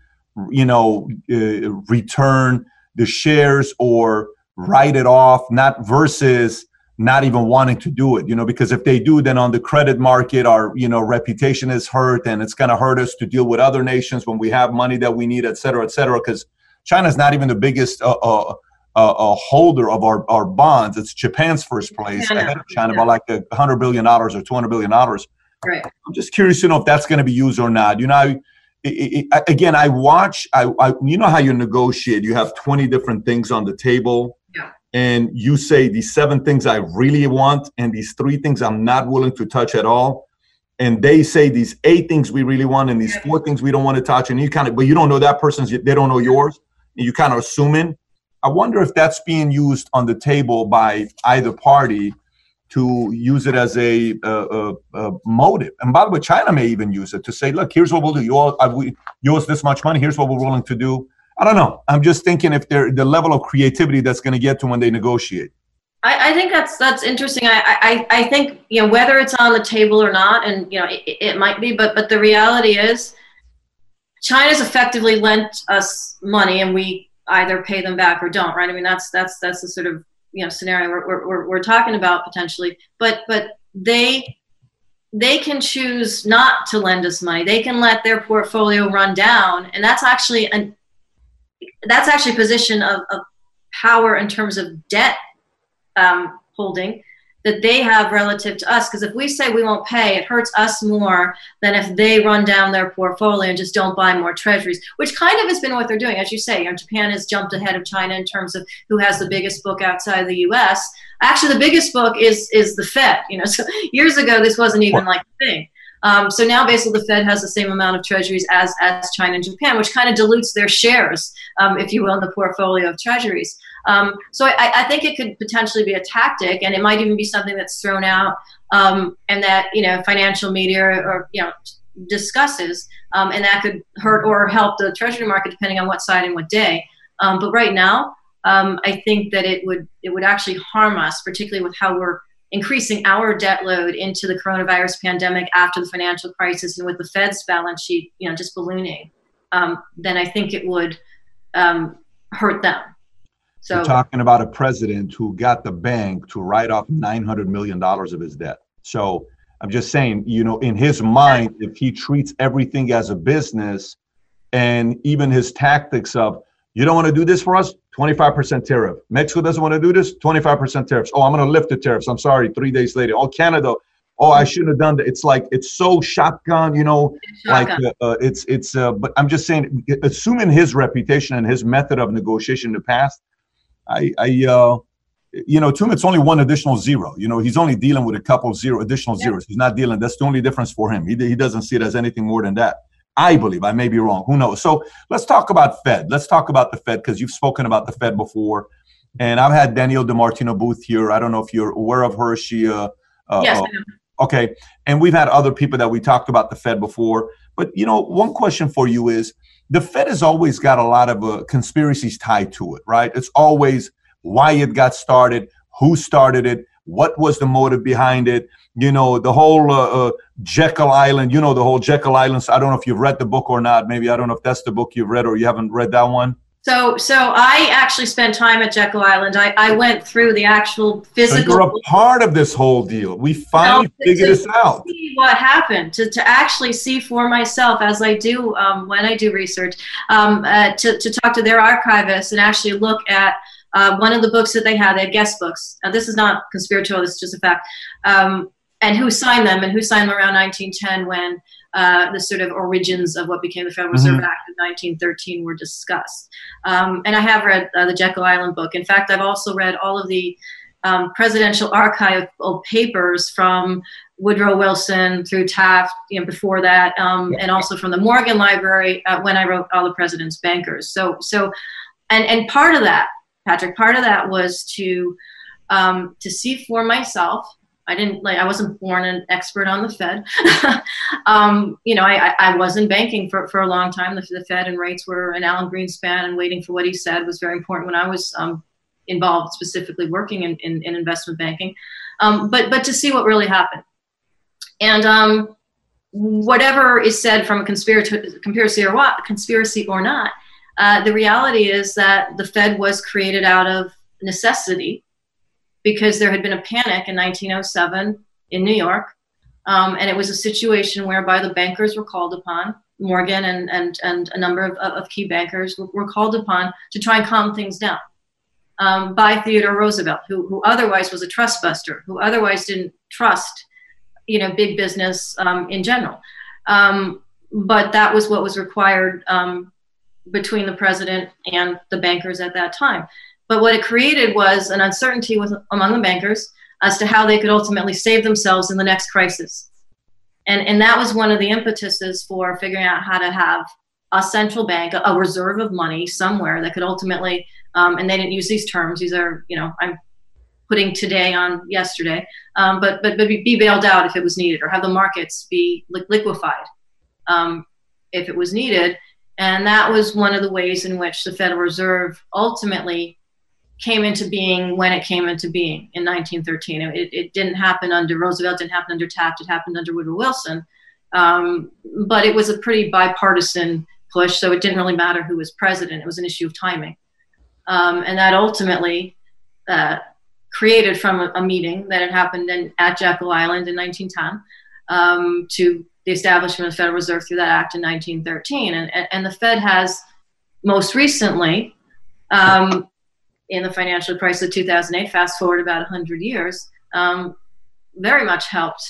you know, uh, return the shares or write it off, not versus not even wanting to do it you know because if they do then on the credit market our you know reputation is hurt and it's going to hurt us to deal with other nations when we have money that we need et cetera et cetera because china's not even the biggest uh, uh, uh, holder of our, our bonds. It's japan's first place China. ahead of china yeah. by like a hundred billion dollars or 200 billion dollars. Right. I'm just curious to know if that's going to be used or not. You know I, it, it, again i watch I, I you know how you negotiate. You have 20 different things on the table and you say these seven things I really want and these three things I'm not willing to touch at all, and they say these eight things we really want and these four things we don't want to touch, and you kind of, but you don't know that person's, they don't know yours, and you kind of assuming. I wonder if that's being used on the table by either party to use it as a, motive. And by the way, China may even use it to say, look, here's what we'll do. You all, we, you owe us this much money. Here's what we're willing to do. I don't know. I'm just thinking if they're the level of creativity that's going to get to when they negotiate. I, I, think that's that's interesting. I, I I think you know whether it's on the table or not, and you know it, it might be, but but the reality is, China's effectively lent us money, and we either pay them back or don't. Right? I mean that's that's that's the sort of you know scenario we're we're, we're talking about potentially. But but they they can choose not to lend us money. They can let their portfolio run down, and that's actually an that's actually a position of, of power in terms of debt um, holding that they have relative to us. Because if we say we won't pay, it hurts us more than if they run down their portfolio and just don't buy more treasuries, which kind of has been what they're doing. As you say, you know, Japan has jumped ahead of China in terms of who has the biggest book outside the US. Actually, the biggest book is is the Fed. You know, so years ago this wasn't even like a thing. Um, so now basically the Fed has the same amount of treasuries as, as China and Japan, which kind of dilutes their shares, um, if you will, in the portfolio of treasuries. Um, so I, I, think it could potentially be a tactic, and it might even be something that's thrown out um, and that you know financial media or you know discusses, um, and that could hurt or help the treasury market depending on what side and what day. Um, but right now, I think that it would it would actually harm us, particularly with how we're increasing our debt load into the coronavirus pandemic after the financial crisis and with the Fed's balance sheet, you know, just ballooning, um, then I think it would um, hurt them. So We're talking about a president who got the bank to write off $900 million of his debt. So I'm just saying, you know, in his mind, if he treats everything as a business and even his tactics of, you don't want to do this for us? 25% tariff. Mexico doesn't want to do this? 25% tariffs. Oh, I'm going to lift the tariffs. I'm sorry. Three days later. Oh, Canada. Oh, I shouldn't have done that. It's like it's so shotgun, you know, shotgun. like uh, uh, it's it's. Uh, but I'm just saying, assuming his reputation and his method of negotiation in the past, I, I, uh, you know, to him it's only one additional zero. You know, he's only dealing with a couple zero additional zeros. He's not dealing. That's the only difference for him. He he doesn't see it as anything more than that. I believe. I may be wrong. Who knows? So let's talk about Fed. Let's talk about the Fed because you've spoken about the Fed before. And I've had Danielle DiMartino Booth here. I don't know if you're aware of her. She, uh, uh, yes, uh, okay. And we've had other people that we talked about the Fed before. But, you know, one question for you is the Fed has always got a lot of uh, conspiracies tied to it, right? It's always why it got started, who started it, what was the motive behind it you know the whole uh, uh, jekyll island you know the whole jekyll islands. I don't know if you've read the book or not. Maybe i don't know if that's the book you've read or you haven't read that one. So so i actually spent time at jekyll island. I, I went through the actual physical so you're a part of this whole deal. We finally no, figured this out. see what happened to, to actually see for myself as i do um, when i do research um, uh, to, to talk to their archivists and actually look at uh, one of the books that they had, they had guest books. Now, this is not conspiratorial, this is just a fact. Um, and who signed them and who signed them around 1910 when uh, the sort of origins of what became the Federal Reserve mm-hmm. Act of 1913 were discussed. Um, and I have read uh, the Jekyll Island book. In fact, I've also read all of the um, presidential archive papers from Woodrow Wilson through Taft, you know, before that, um, and also from the Morgan Library uh, when I wrote All the President's Bankers. So, so, and and part of that, Patrick, part of that was to um, to see for myself. I didn't like I wasn't born an expert on the Fed. um, you know, I, I was in banking for, for a long time. The, the Fed and rates were an Alan Greenspan, and waiting for what he said was very important when I was um, involved specifically working in, in, in investment banking. Um, but but to see what really happened, and um, whatever is said from a conspiracy, conspiracy or what, conspiracy or not, uh, the reality is that the Fed was created out of necessity because there had been a panic in 1907 in New York. Um, and it was a situation whereby the bankers were called upon, Morgan and, and, and a number of, of key bankers were, called upon to try and calm things down um, by Theodore Roosevelt, who, who otherwise was a trust buster, who otherwise didn't trust, you know, big business um, in general. Um, but that was what was required um, between the president and the bankers at that time. But what it created was an uncertainty with, among the bankers as to how they could ultimately save themselves in the next crisis. And, and that was one of the impetuses for figuring out how to have a central bank, a, reserve of money somewhere that could ultimately, um, and they didn't use these terms. These are, you know, I'm putting today on yesterday, um, but, but, but be bailed out if it was needed or have the markets be li- liquefied um, if it was needed. And that was one of the ways in which the Federal Reserve ultimately came into being when it came into being in 1913. It, it didn't happen under Roosevelt, didn't happen under Taft, it happened under Woodrow Wilson. Um, but it was a pretty bipartisan push, so it didn't really matter who was president. It was an issue of timing. Um, and that ultimately uh, created from a, a, meeting that had happened in, at Jekyll Island in 1910 um, to the establishment of the Federal Reserve through that act in 1913. And, and the Fed has most recently um, in the financial crisis of 2008, fast forward about 100 years, um, very much helped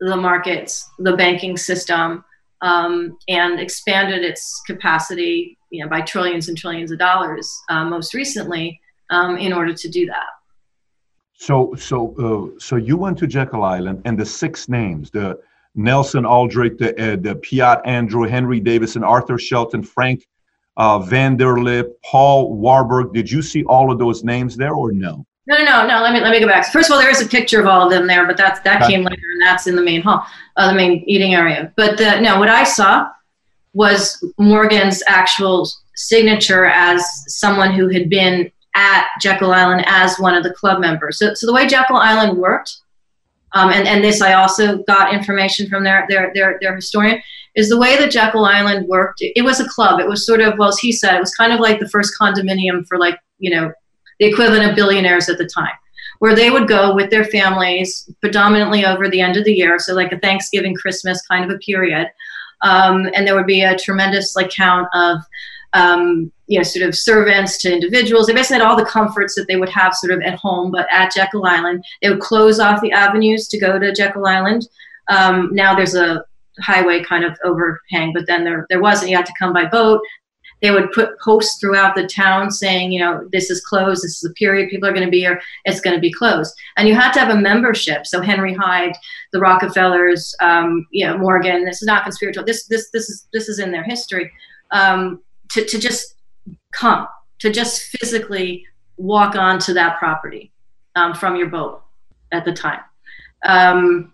the markets, the banking system, um, and expanded its capacity you know, by trillions and trillions of dollars uh, most recently um, in order to do that. So, so, uh, so you went to Jekyll Island, and the six names: the Nelson Aldrich, the, uh, the Piatt Andrew, Henry Davis, and Arthur Shelton, Frank uh, Vanderlip, Paul Warburg. Did you see all of those names there or no? No, no, no, no. Let me let me go back. First of all, there is a picture of all of them there, but that's that okay. came later, and that's in the main hall, uh, the main eating area. But uh, no, what I saw was Morgan's actual signature as someone who had been at Jekyll Island as one of the club members. So, so the way Jekyll Island worked, um, and and this I also got information from their their their, their historian is the way that Jekyll Island worked. It, it was a club. It was sort of, well, as he said, it was kind of like the first condominium for like, you know, the equivalent of billionaires at the time, where they would go with their families predominantly over the end of the year. So, like a Thanksgiving, Christmas kind of a period. Um, and there would be a tremendous like count of um, you know, sort of servants to individuals. They basically had all the comforts that they would have sort of at home, but at Jekyll Island, they would close off the avenues to go to Jekyll Island. Um, now there's a highway kind of overhang, but then there there wasn't. You had to come by boat. They would put posts throughout the town saying, you know, this is closed. This is a period. People are going to be here. It's going to be closed. And you had to have a membership. So Henry Hyde, the Rockefellers, um, you know, Morgan. This is not conspiratorial. This this this is this is in their history. Um, to to just come to just physically walk onto that property um, from your boat at the time. Um,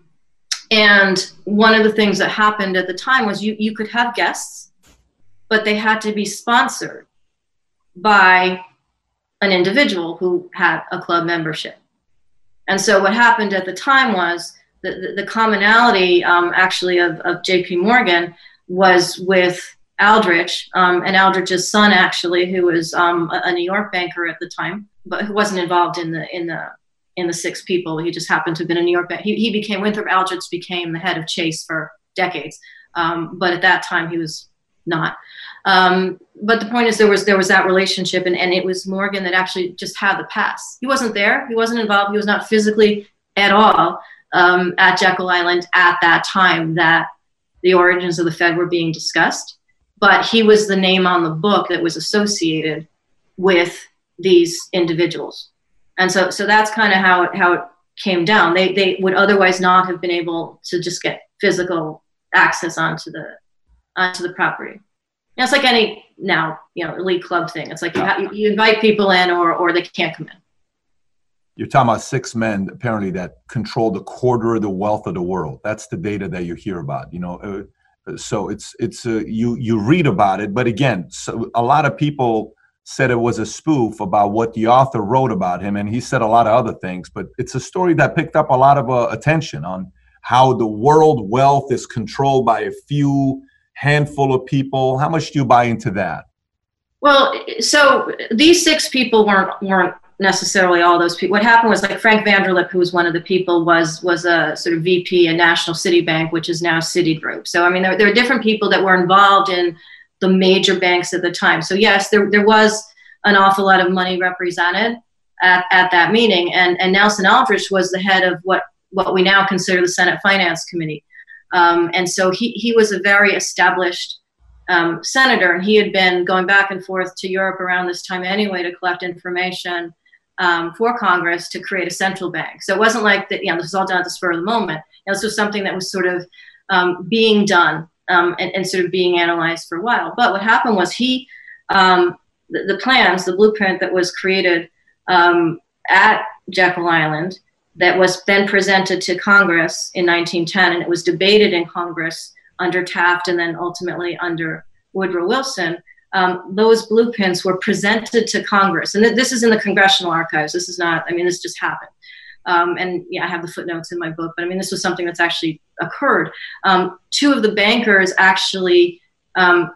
and one of the things that happened at the time was you, you could have guests, but they had to be sponsored by an individual who had a club membership. And so what happened at the time was the, the, the commonality um, actually of, of JP Morgan was with Aldrich um, and Aldrich's son actually, who was um, a, New York banker at the time, but who wasn't involved in the in the in the six people. He just happened to have been a New York. He, he became Winthrop Aldrich became the head of Chase for decades, um, but at that time he was not. Um, but the point is, there was there was that relationship, and, and it was Morgan that actually just had the pass. He wasn't there. He wasn't involved. He was not physically at all um, at Jekyll Island at that time that the origins of the Fed were being discussed, but he was the name on the book that was associated with these individuals. And so, so that's kind of how it, how it came down. They, they would otherwise not have been able to just get physical access onto the, onto the property. it's like any now, you know, elite club thing. It's like you, ha- you invite people in or, or they can't come in. You're talking about six men apparently that controlled a quarter of the wealth of the world. That's the data that you hear about. You know, uh, so it's it's uh, you you read about it, but again, so a lot of people said it was a spoof about what the author wrote about him, and he said a lot of other things. But it's a story that picked up a lot of uh, attention on how the world wealth is controlled by a few handful of people. How much do you buy into that? Well, so these six people weren't weren't necessarily all those people. What happened was like Frank Vanderlip, who was one of the people, was was a sort of VP at National City Bank, which is now Citigroup. So I mean, there, there are different people that were involved in the major banks at the time. So yes, there, there was an awful lot of money represented at, at that meeting. And, and Nelson Aldrich was the head of what, what we now consider the Senate Finance Committee. Um, and so he, he was a very established um, senator, and he had been going back and forth to Europe around this time anyway to collect information um, for Congress to create a central bank. So it wasn't like that, you know, this was all done at the spur of the moment. You know, this was something that was sort of um, being done um, and, and, sort of being analyzed for a while. But what happened was he, um, the, the, plans, the blueprint that was created um, at Jekyll Island, that was then presented to Congress in 1910, and it was debated in Congress under Taft and then ultimately under Woodrow Wilson. Um, those blueprints were presented to Congress, and th- this is in the Congressional Archives. This is not, I mean, this just happened. Um, and yeah, I have the footnotes in my book, but I mean, this was something that's actually occurred. Um, two of the bankers actually um,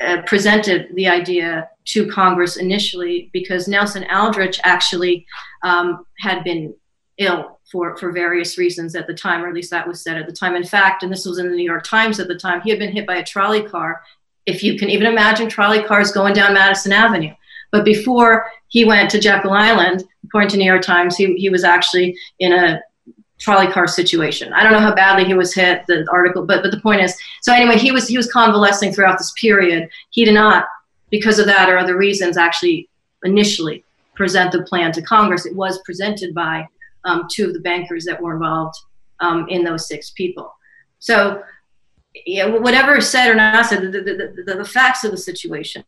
uh, presented the idea to Congress initially because Nelson Aldrich actually um, had been ill for, for various reasons at the time, or at least that was said at the time. In fact, and this was in the New York Times at the time, he had been hit by a trolley car. If you can even imagine trolley cars going down Madison Avenue. But before he went to Jekyll Island, according to New York Times, he, he was actually in a trolley car situation. I don't know how badly he was hit, the article, but but the point is, so anyway, he was he was convalescing throughout this period. He did not, because of that or other reasons, actually initially present the plan to Congress. It was presented by um, two of the bankers that were involved um, in those six people. So, yeah, whatever is said or not said, the, the, the, the facts of the situation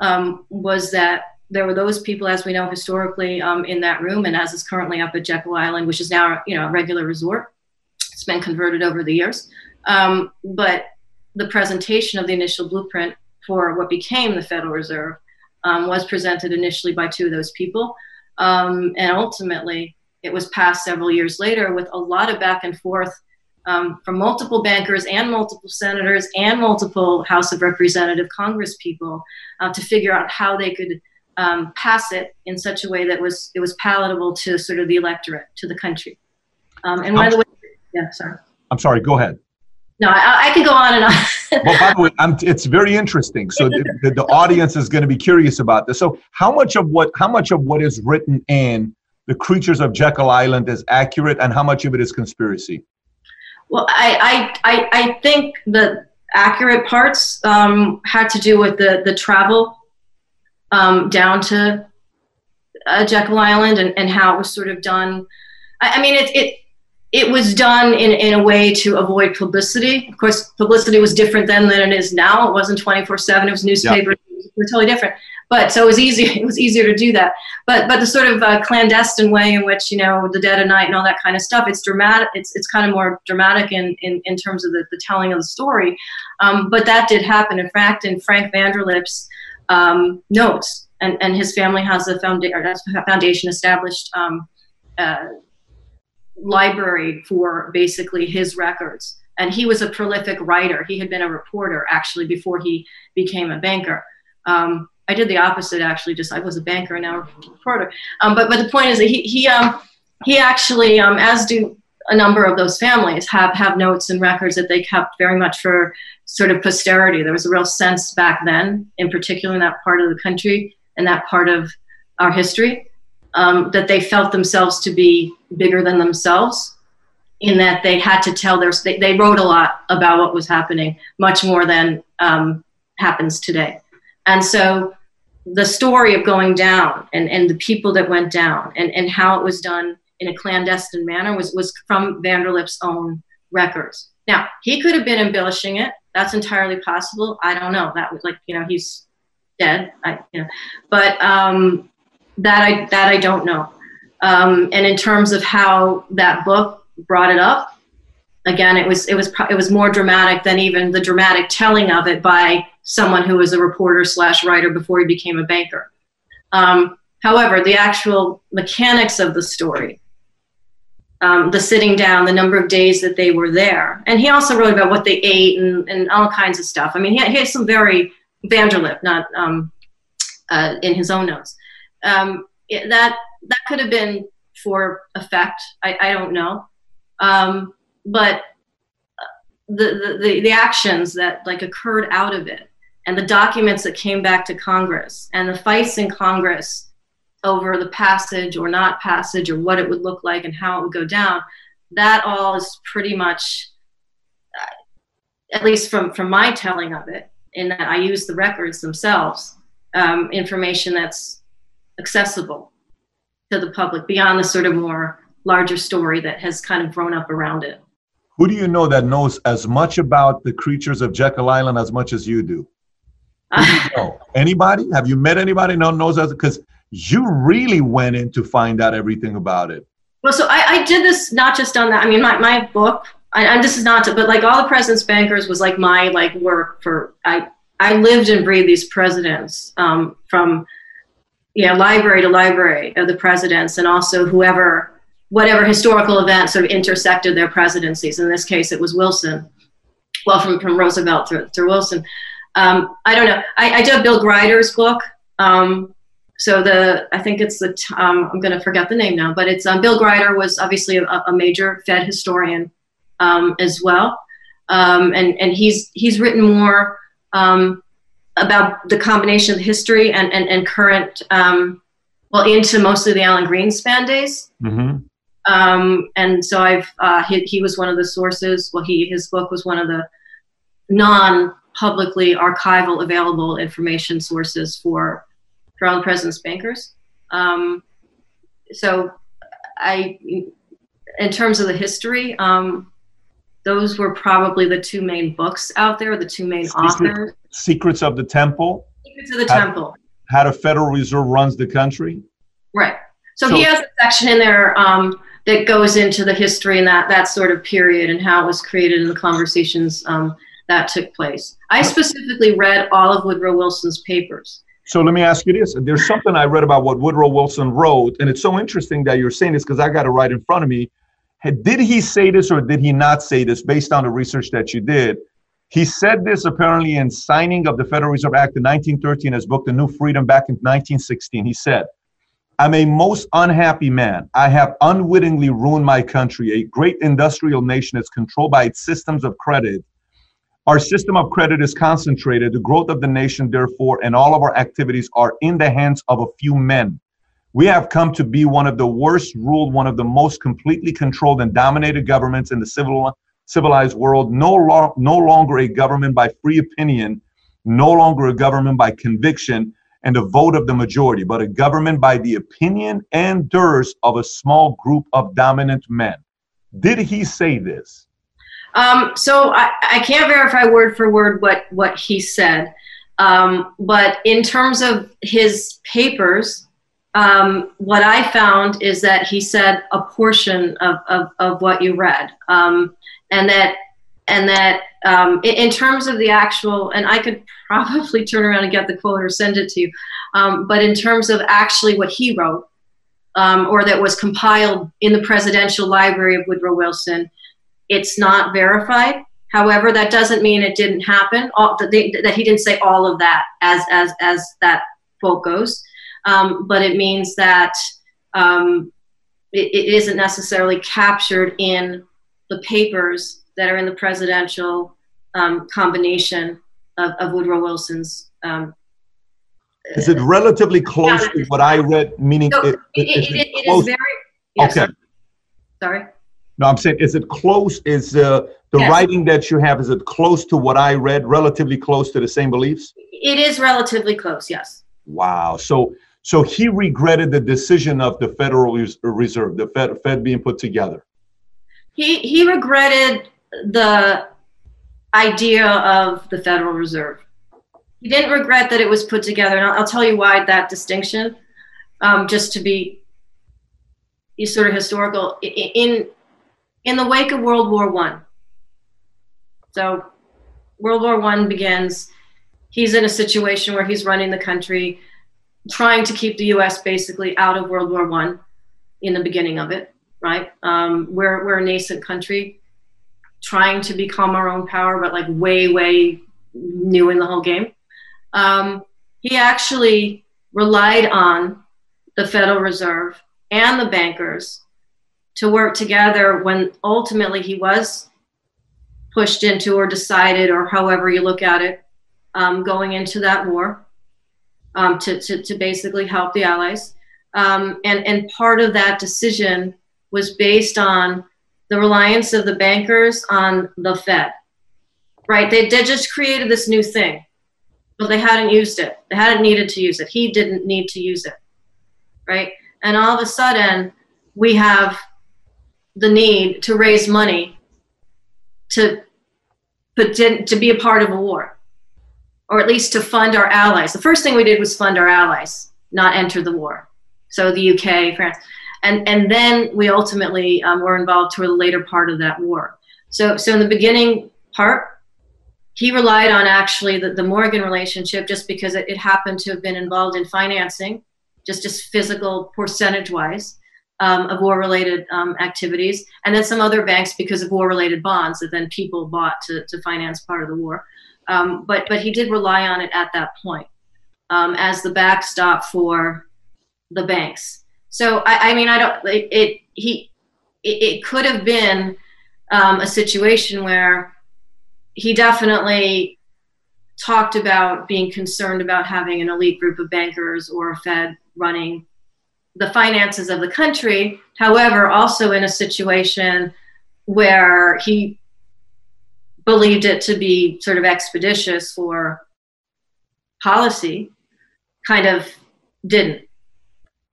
um, was that there were those people, as we know historically, um, in that room, and as is currently up at Jekyll Island, which is now you know a regular resort. It's been converted over the years, um, but the presentation of the initial blueprint for what became the Federal Reserve um, was presented initially by two of those people, um, and ultimately it was passed several years later with a lot of back and forth um, from multiple bankers and multiple senators and multiple House of Representative Congress people uh, to figure out how they could um, pass it in such a way that was it was palatable to sort of the electorate, to the country. Um, and one of the ways, yeah, sorry. I'm sorry. Go ahead. No, I, I can go on and on. well, by the way, I'm, it's very interesting. So the, the, the audience is going to be curious about this. So how much of what how much of what is written in the Creatures of Jekyll Island is accurate, and how much of it is conspiracy? Well, I I I, I think the accurate parts um, had to do with the the travel um, down to uh, Jekyll Island and, and how it was sort of done. I, I mean, it, it it was done in, in a way to avoid publicity. Of course, publicity was different then than it is now. It wasn't 24 7, it was newspapers, yeah. it was totally different. But so it was easy. It was easier to do that. But but the sort of uh, clandestine way in which you know the dead of night and all that kind of stuff. It's dramatic. It's it's kind of more dramatic in in, in terms of the, the telling of the story. Um, but that did happen. In fact, in Frank Vanderlip's um, notes, and, and his family has a foundation established um, uh, library for basically his records. And he was a prolific writer. He had been a reporter actually before he became a banker. Um, I did the opposite actually. Just I was a banker and now a reporter. Um, but but the point is that he he um, he actually, um, as do a number of those families, have have notes and records that they kept very much for sort of posterity. There was a real sense back then, in particular in that part of the country and that part of our history, um, that they felt themselves to be bigger than themselves. in that they had to tell their they, they wrote a lot about what was happening much more than um, happens today and so the story of going down and, and the people that went down and, and how it was done in a clandestine manner was, was from Vanderlip's own records. Now, he could have been embellishing it. That's entirely possible. I don't know. That was like, you know, he's dead. I, you know, but um, that I that I don't know. Um, and in terms of how that book brought it up, again, it was it was it was more dramatic than even the dramatic telling of it by someone who was a reporter slash writer before he became a banker. Um, however, the actual mechanics of the story, um, the sitting down, the number of days that they were there, and he also wrote about what they ate and, and all kinds of stuff. I mean, he had, he had some very Vanderlip, not um, uh, in his own notes. Um, it, that that could have been for effect. I, I don't know, um, but the, the the actions that like occurred out of it and the documents that came back to Congress and the fights in Congress over the passage or not passage or what it would look like and how it would go down, that all is pretty much, uh, at least from, from my telling of it, in that I use the records themselves, um, information that's accessible to the public beyond the sort of more larger story that has kind of grown up around it. Who do you know that knows as much about the creatures of Jekyll Island as much as you do? know? Anybody? Have you met anybody that knows that? Because you really went in to find out everything about it. Well, so I, I did this not just on that. I mean, my, my book, and this is not to, but like all the president's bankers was like my like work for, I, I lived and breathed these presidents um, from, you know, library to library of the presidents and also whoever, whatever historical event sort of intersected their presidencies. In this case, it was Wilson. Well, from, from Roosevelt through, through Wilson um, I don't know. I, I did Bill Greider's book. Um, so the I think it's the um, I'm going to forget the name now, but it's um, Bill Greider was obviously a, a major Fed historian um, as well, um, and and he's he's written more about the combination of history and and, and current well into mostly the Alan Greenspan days. Mm-hmm. Um, and so I've uh, he, he was one of the sources. Well, he his book was one of the non publicly archival available information sources for the president's bankers. Um, so I, in terms of the history, um, those were probably the two main books out there, the two main Secret, authors. Secrets of the Temple. Secrets of the how, Temple. How the Federal Reserve runs the country. Right. So, so he has a section in there um, that goes into the history and that that sort of period and how it was created and the conversations um, that took place. I specifically read all of Woodrow Wilson's papers. So let me ask you this. There's something I read about what Woodrow Wilson wrote, and it's so interesting that you're saying this because I got it right in front of me. Did he say this or did he not say this based on the research that you did? He said this apparently in signing of the Federal Reserve Act in 1913, his book, The New Freedom, back in 1916. He said, I'm a most unhappy man. I have unwittingly ruined my country. A great industrial nation is controlled by its systems of credit our system of credit is concentrated. The growth of the nation, therefore, and all of our activities are in the hands of a few men. We have come to be one of the worst ruled, one of the most completely controlled and dominated governments in the civil, civilized world. No, lo- no longer a government by free opinion, no longer a government by conviction and a vote of the majority, but a government by the opinion and duress of a small group of dominant men. Did he say this? Um, so I, I can't verify word for word what what he said, um, but in terms of his papers, um, what I found is that he said a portion of, of, of what you read, um, and that and that um, in, in, terms of the actual, and I could probably turn around and get the quote or send it to you, um, but in terms of actually what he wrote. or that was compiled in the presidential library of Woodrow Wilson, it's not verified. However, that doesn't mean it didn't happen. All, that, they, that he didn't say all of that as as as that quote goes, um, but it means that um, it, it isn't necessarily captured in the papers that are in the presidential um, combination of, of, Woodrow Wilson's. Um, is it relatively close yeah, to what I read? Meaning, so it, it, it, it is very. Yes, okay. Sorry. No, I'm saying, is it close? Is uh, the Yes. writing that you have is it close to what I read? Relatively close to the same beliefs? It is relatively close, yes. Wow. So so he regretted the decision of the Federal Reserve, the Fed, Fed being put together. He he regretted the idea of the Federal Reserve. He didn't regret that it was put together, and I'll, I'll tell you why that distinction. Um, just to be sort of historical in in the wake of World War One. So, World War One begins. He's in a situation where he's running the country, trying to keep the U.S. basically out of World War One in the beginning of it right? Um, we're we're a nascent country, trying to become our own power, but like way way new in the whole game. Um, he actually relied on the Federal Reserve and the bankers to work together when ultimately he was pushed into or decided or however you look at it um, going into that war um, to, to, to basically help the allies um, and, and part of that decision was based on the reliance of the bankers on the Fed. Right? They, they just created this new thing, but they hadn't used it. They hadn't needed to use it. He didn't need to use it. Right? And all of a sudden, we have the need to raise money to, to be a part of a war, or at least to fund our allies. The first thing we did was fund our allies, not enter the war. So the UK, France and and then we ultimately um, were involved toward the later part of that war. So so in the beginning part, he relied on actually the, the Morgan relationship just because it, it happened to have been involved in financing, just just physical percentage wise. Um, of war-related um, activities, and then some other banks because of war-related bonds that then people bought to, to finance part of the war. Um, but but he did rely on it at that point um, as the backstop for the banks. So I, I mean, I don't. It, it he it, it could have been um, a situation where he definitely talked about being concerned about having an elite group of bankers or a Fed running the finances of the country. However, also in a situation where he believed it to be sort of expeditious for policy, kind of didn't.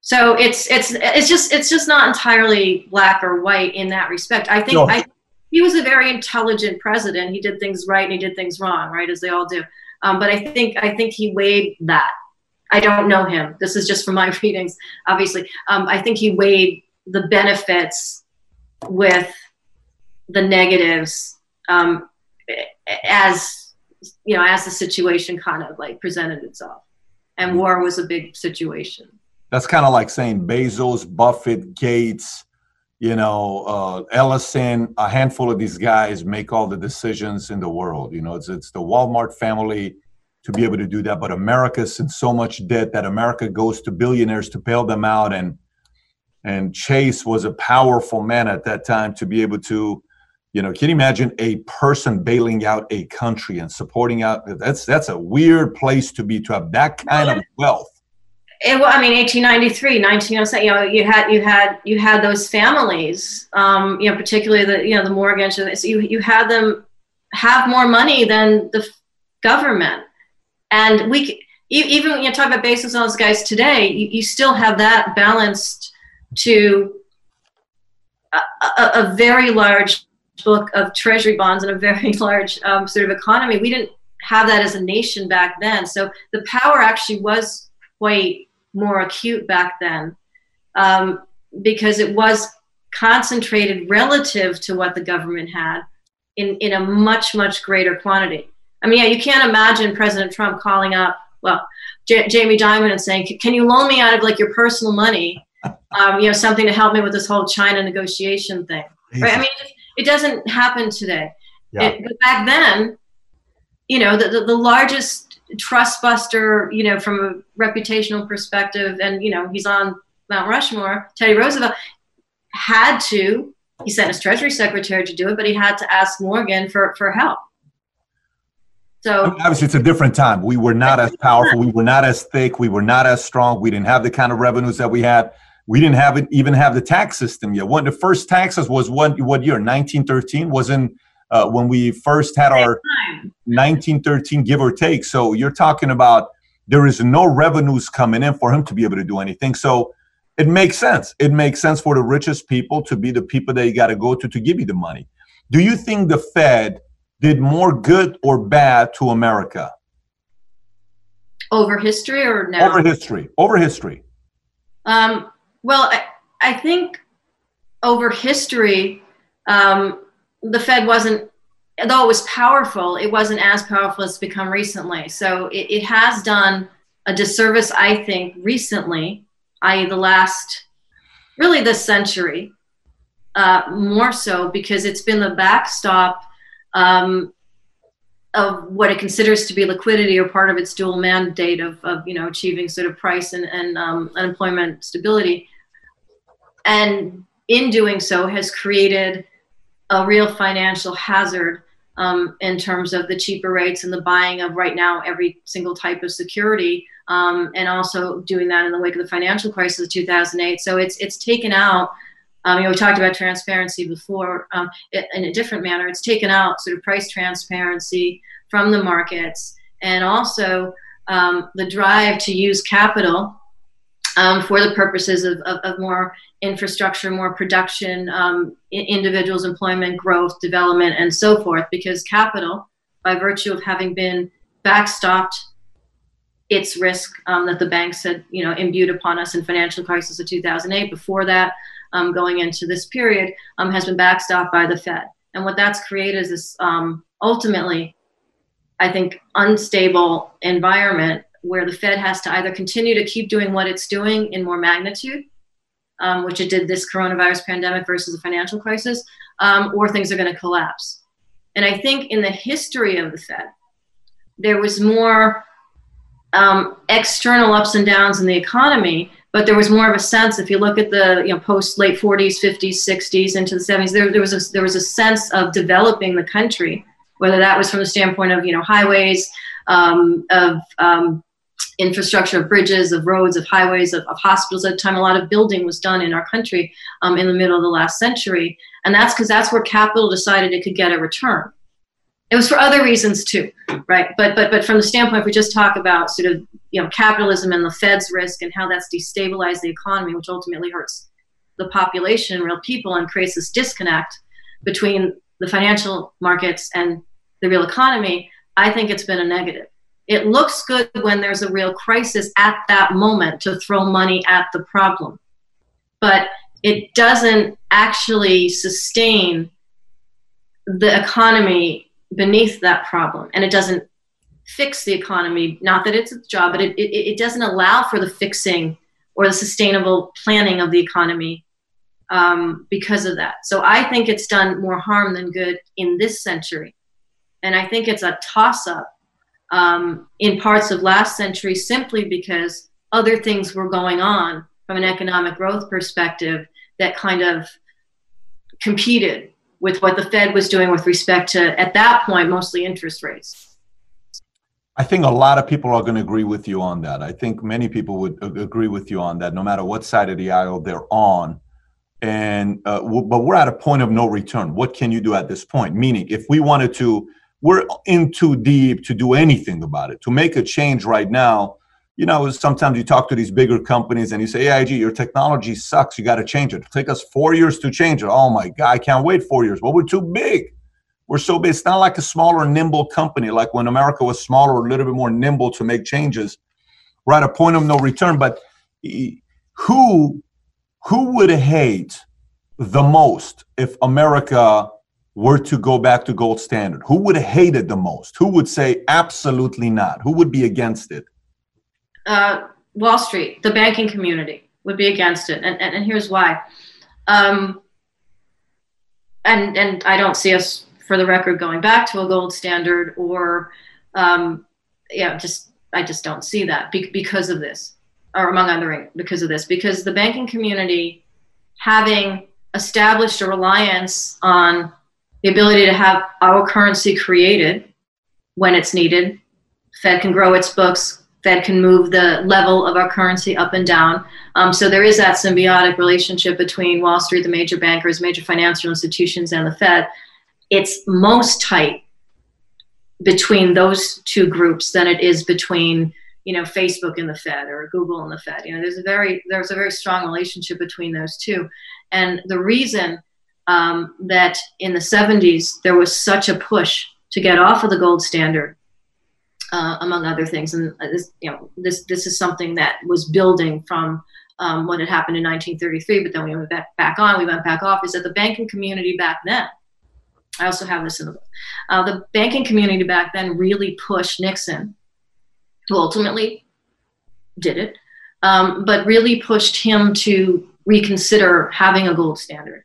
So it's it's it's just it's just not entirely black or white in that respect. I think No. I, he was a very intelligent president. He did things right and he did things wrong, right, as they all do. Um, but I think I think he weighed that. I don't know him. This is just from my readings, obviously. Um, I think he weighed the benefits with the negatives um, as you know as the situation kind of like presented itself. And war was a big situation. That's kind of like saying Bezos, Buffett, Gates, you know, uh, Ellison, a handful of these guys make all the decisions in the world. You know, it's it's the Walmart family to be able to do that, but America's in so much debt that America goes to billionaires to bail them out, and and Chase was a powerful man at that time to be able to, you know, can you imagine a person bailing out a country and supporting out? That's that's a weird place to be to have that kind of wealth. Well, I mean, 1893, 1907. You know, you had you had you had those families. Um, you know, particularly the you know the Morgans. So you you had them have more money than the government, and we even when you talk about Bezos and those guys today, you, you still have that balanced to a, a, a very large book of treasury bonds and a very large um, sort of economy. We didn't have that as a nation back then, so the power actually was quite more acute back then um, because it was concentrated relative to what the government had in, in a much, much greater quantity. I mean, yeah, you can't imagine President Trump calling up, well, J- Jamie Dimon and saying, can you loan me out of like your personal money, um, you know, something to help me with this whole China negotiation thing, right? I mean, it, doesn't happen today. Yeah. It, but back then, you know, the, the, the largest trust buster, you know, from a reputational perspective, and you know, he's on Mount Rushmore. Teddy Roosevelt had to. He sent his Treasury Secretary to do it, but he had to ask Morgan for for help. So Obviously, it's a different time. We were not as powerful. We were not as thick. We were not as strong. We didn't have the kind of revenues that we had. we didn't have it even have the tax system yet. When the first taxes was what what year? 1913 wasn't uh, when we first had our 1913 give or take. So you're talking about there is no revenues coming in for him to be able to do anything. So it makes sense. It makes sense for the richest people to be the people that you got to go to to give you the money. Do you think the Fed did more good or bad to America? Over history or now? Over history. Over history. Um, well, I, I think over history, um, the Fed wasn't, though it was powerful, it wasn't as powerful as it's become recently. So it, it has done a disservice, I think, recently, i.e., the last, really this century, uh, more so because it's been the backstop um, of what it considers to be liquidity or part of its dual mandate of, of you know achieving sort of price and, and um, unemployment stability and in doing so has created a real financial hazard um, in terms of the cheaper rates and the buying of right now every single type of security um, and also doing that in the wake of the financial crisis of 2008 so it's it's taken out um, you know, we talked about transparency before um, it, in a different manner. It's taken out sort of price transparency from the markets and also um, the drive to use capital um, for the purposes of, of, of, more infrastructure, more production, um, individuals' employment, growth, development, and so forth. Because capital, by virtue of having been backstopped its risk um, that the banks had, you know, imbued upon us in financial crisis of 2008. Before that, um, going into this period, um, has been backstopped by the Fed. And what that's created is this um, ultimately, I think, unstable environment where the Fed has to either continue to keep doing what it's doing in more magnitude, um, which it did this coronavirus pandemic versus the financial crisis, um, or things are going to collapse. And I think in the history of the Fed, there was more um, external ups and downs in the economy, but there was more of a sense. If you look at the you know post late 40s, 50s, 60s into the 70s, there, there was a, there was a sense of developing the country, whether that was from the standpoint of you know highways, um, of um, infrastructure of bridges, of roads, of highways, of, of, hospitals. At the time, a lot of building was done in our country um, in the middle of the last century, and that's because that's where capital decided it could get a return. It was for other reasons too, right? But but but from the standpoint, if we just talk about sort of you know capitalism and the Fed's risk and how that's destabilized the economy, which ultimately hurts the population, real people, and creates this disconnect between the financial markets and the real economy, I think it's been a negative it looks good when there's a real crisis at that moment to throw money at the problem. But it doesn't actually sustain the economy beneath that problem. And it doesn't fix the economy. Not that it's its job, but it, it, it doesn't allow for the fixing or the sustainable planning of the economy um, because of that. So I think it's done more harm than good in this century. And I think it's a toss up um, in parts of last century simply because other things were going on from an economic growth perspective that kind of competed with what the Fed was doing with respect to, at that point, mostly interest rates. I think a lot of people are going to agree with you on that. I think many people would agree with you on that, no matter what side of the aisle they're on. And uh, but we're at a point of no return. What can you do at this point? Meaning, if we wanted to we're in too deep to do anything about it. To make a change right now, you know, sometimes you talk to these bigger companies and you say, AIG, your technology sucks. You got to change it. It'll take us four years to change it. Oh my God, I can't wait four years. Well, we're too big. We're so big. It's not like a smaller, nimble company, like when America was smaller, a little bit more nimble to make changes. We're at a point of no return. But who who would hate the most if America were to go back to gold standard? Who would hate it the most? Who would say absolutely not? Who would be against it? Uh, Wall Street, the banking community would be against it, and and, and here's why. Um, and and I don't see us, for the record, going back to a gold standard or, um, yeah, just I just don't see that be- because of this, or among other things because of this, because the banking community having established a reliance on the ability to have our currency created when it's needed. Fed can grow its books Fed can move the level of our currency up and down. Um, so there is that symbiotic relationship between Wall Street, the major bankers, major financial institutions, and the Fed. It's most tight between those two groups than it is between you know Facebook and the Fed or Google and the Fed. You know, there's a very there's a very strong relationship between those two, and the reason um, that in the 70s there was such a push to get off of the gold standard, uh, among other things, and this you know this this is something that was building from. Um, what had happened in 1933, but then we went back, back on, we went back off, is that the banking community back then I also have this in the book. Uh, the banking community back then really pushed Nixon, who ultimately did it, um, but really pushed him to reconsider having a gold standard.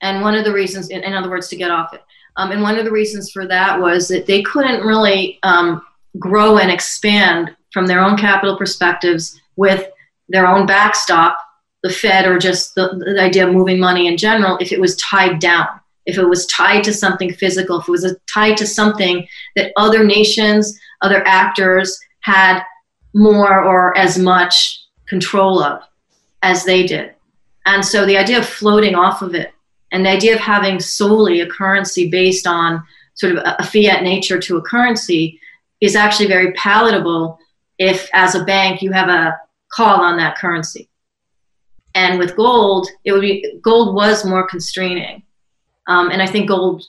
And one of the reasons, in, in other words, to get off it. Um, and one of the reasons for that was that they couldn't really um, grow and expand from their own capital perspectives with their own backstop, the Fed, or just the, the idea of moving money in general, if it was tied down if it was tied to something physical, if it was tied to something that other nations, other actors had more or as much control of as they did. And so the idea of floating off of it and the idea of having solely a currency based on sort of a fiat nature to a currency is actually very palatable if, as a bank, you have a call on that currency. And with gold, it would be gold was more constraining um, and I think gold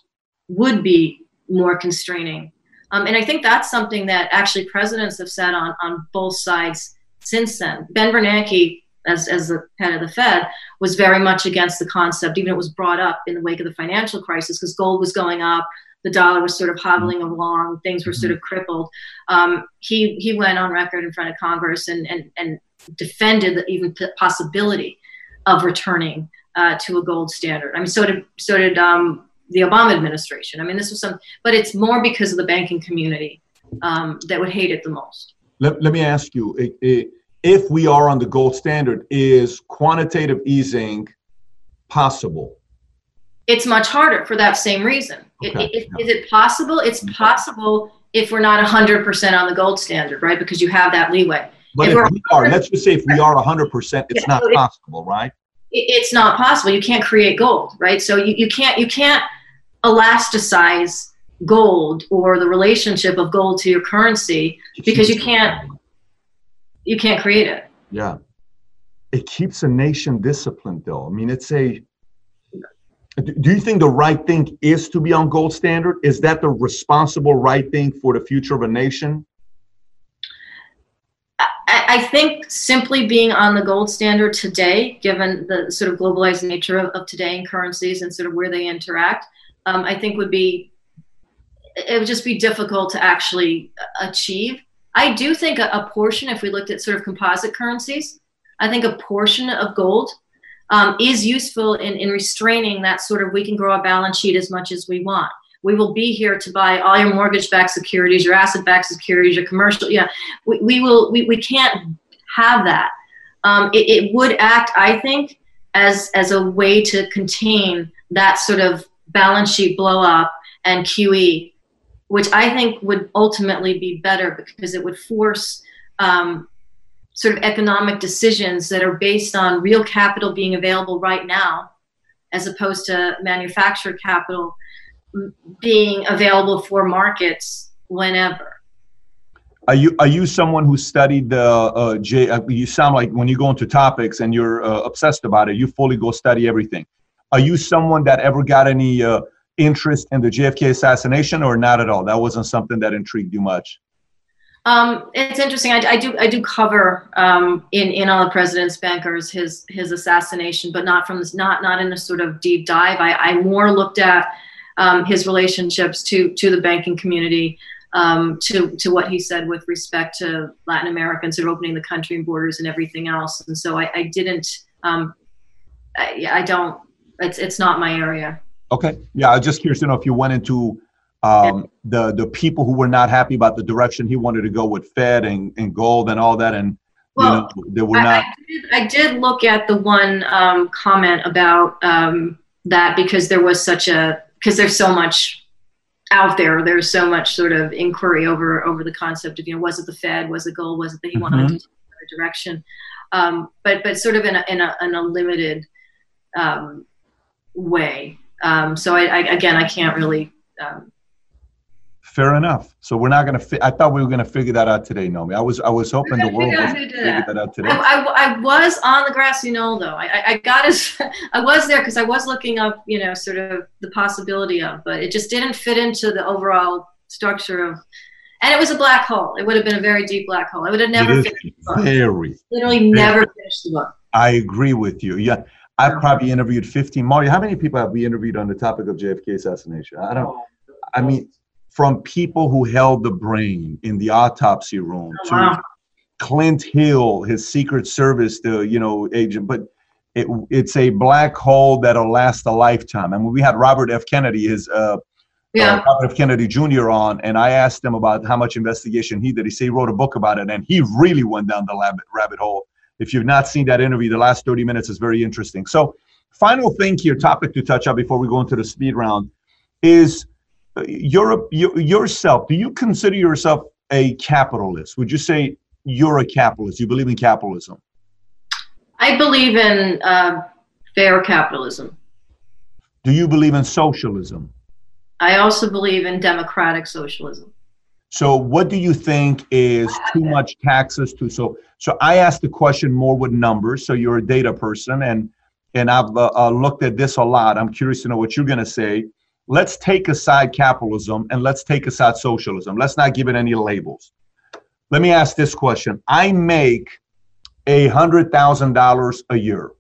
would be more constraining. Um, and I think that's something that actually presidents have said on, on both sides since then. Ben Bernanke, as, as the head of the Fed, was very much against the concept, even it was brought up in the wake of the financial crisis because gold was going up, the dollar was sort of hobbling along, things were sort of crippled. Um, he, he went on record in front of Congress and, and, and defended the even possibility of returning uh, to a gold standard. I mean, so did so did um, the Obama administration. I mean, this was some, but it's more because of the banking community um, that would hate it the most. Let, let me ask you: if we are on the gold standard, is quantitative easing possible? It's much harder for that same reason. Okay. It, it, yeah. Is it possible? It's okay. possible if we're not 100% on the gold standard, right? Because you have that leeway. But if, if we are, let's just say if we are 100%, it's yeah, not so possible, right? it's not possible. You can't create gold, right? So you, you can't you can't elasticize gold or the relationship of gold to your currency because you can't you can't create it. Yeah. It keeps a nation disciplined though. I mean it's a do you think the right thing is to be on gold standard? Is that the responsible right thing for the future of a nation? I think simply being on the gold standard today, given the sort of globalized nature of, of today and currencies and sort of where they interact, um, I think would be it would just be difficult to actually achieve. I do think a, a, portion, if we looked at sort of composite currencies, I think a portion of gold um, is useful in, in restraining that sort of we can grow our balance sheet as much as we want we will be here to buy all your mortgage-backed securities, your asset-backed securities, your commercial. Yeah, we, we will. We, we can't have that. Um, it, it would act, I think, as as a way to contain that sort of balance sheet blow up and QE, which I think would ultimately be better because it would force um, sort of economic decisions that are based on real capital being available right now, as opposed to manufactured capital being available for markets whenever. Are you are you someone who studied the uh, J? Uh, you sound like when you go into topics and you're uh, obsessed about it, you fully go study everything. Are you someone that ever got any uh, interest in the JFK assassination, or not at all? That wasn't something that intrigued you much. Um, it's interesting. I, I, do I do cover um, in in all the president's bankers his his assassination, but not from this not not in a sort of deep dive. I, I more looked at um, his relationships to to the banking community, um, to to what he said with respect to Latin Americans and opening the country and borders and everything else. And so I, I didn't. Um, I, I don't. It's it's not my area. Okay. Yeah, I was just curious to know if you went into um, the the people who were not happy about the direction he wanted to go with Fed and, and gold and all that, and well, you know, they were not. I, I, did, I did, look at the one um, comment about um, that because there was such a because there's so much out there. There's so much sort of inquiry over over the concept of you know was it the Fed, was it gold, was it that he wanted mm-hmm. to take direction, um, but but sort of in a in a, in a limited um, way. Um, so I, I, again I can't really um, Fair enough. So we're not going to. Fi- I thought we were going to figure that out today, Nomi. I was. I was hoping the world would figure that. that out today. I, I, I, was on the grassy knoll though. I, I got as I was there because I was looking up, you know, sort of the possibility of, but it just didn't fit into the overall structure of. And it was a black hole. It would have been a very deep black hole. I would have never finished the book. Very. Literally very. never finished the book. I agree with you. Yeah. I've probably interviewed 15. Mario, how many people have we interviewed on the topic of JFK assassination? I don't. I mean, from people who held the brain in the autopsy room oh, to wow. Clint Hill, his Secret Service, the you know agent, but it, it's a black hole that'll last a lifetime. I mean, we had Robert F. Kennedy, his uh, yeah. Uh, Robert F. Kennedy Jr. on, and I asked him about how much investigation he did. He said he wrote a book about it, and he really went down the rabbit, rabbit hole. If you've not seen that interview, the last 30 minutes is very interesting. So, final thing here, topic to touch on before we go into the speed round, is Europe, yourself, do you consider yourself a capitalist? Would you say you're a capitalist? You believe in capitalism? I believe in uh, fair capitalism. Do you believe in socialism? I also believe in democratic socialism. So, what do you think is too much taxes to? So, so I asked the question more with numbers. So you're a data person, and and I've uh, uh, looked at this a lot. I'm curious to know what you're going to say let's take aside capitalism and let's take aside socialism. Let's not give it any labels. Let me ask this question. I make a hundred thousand dollars a year.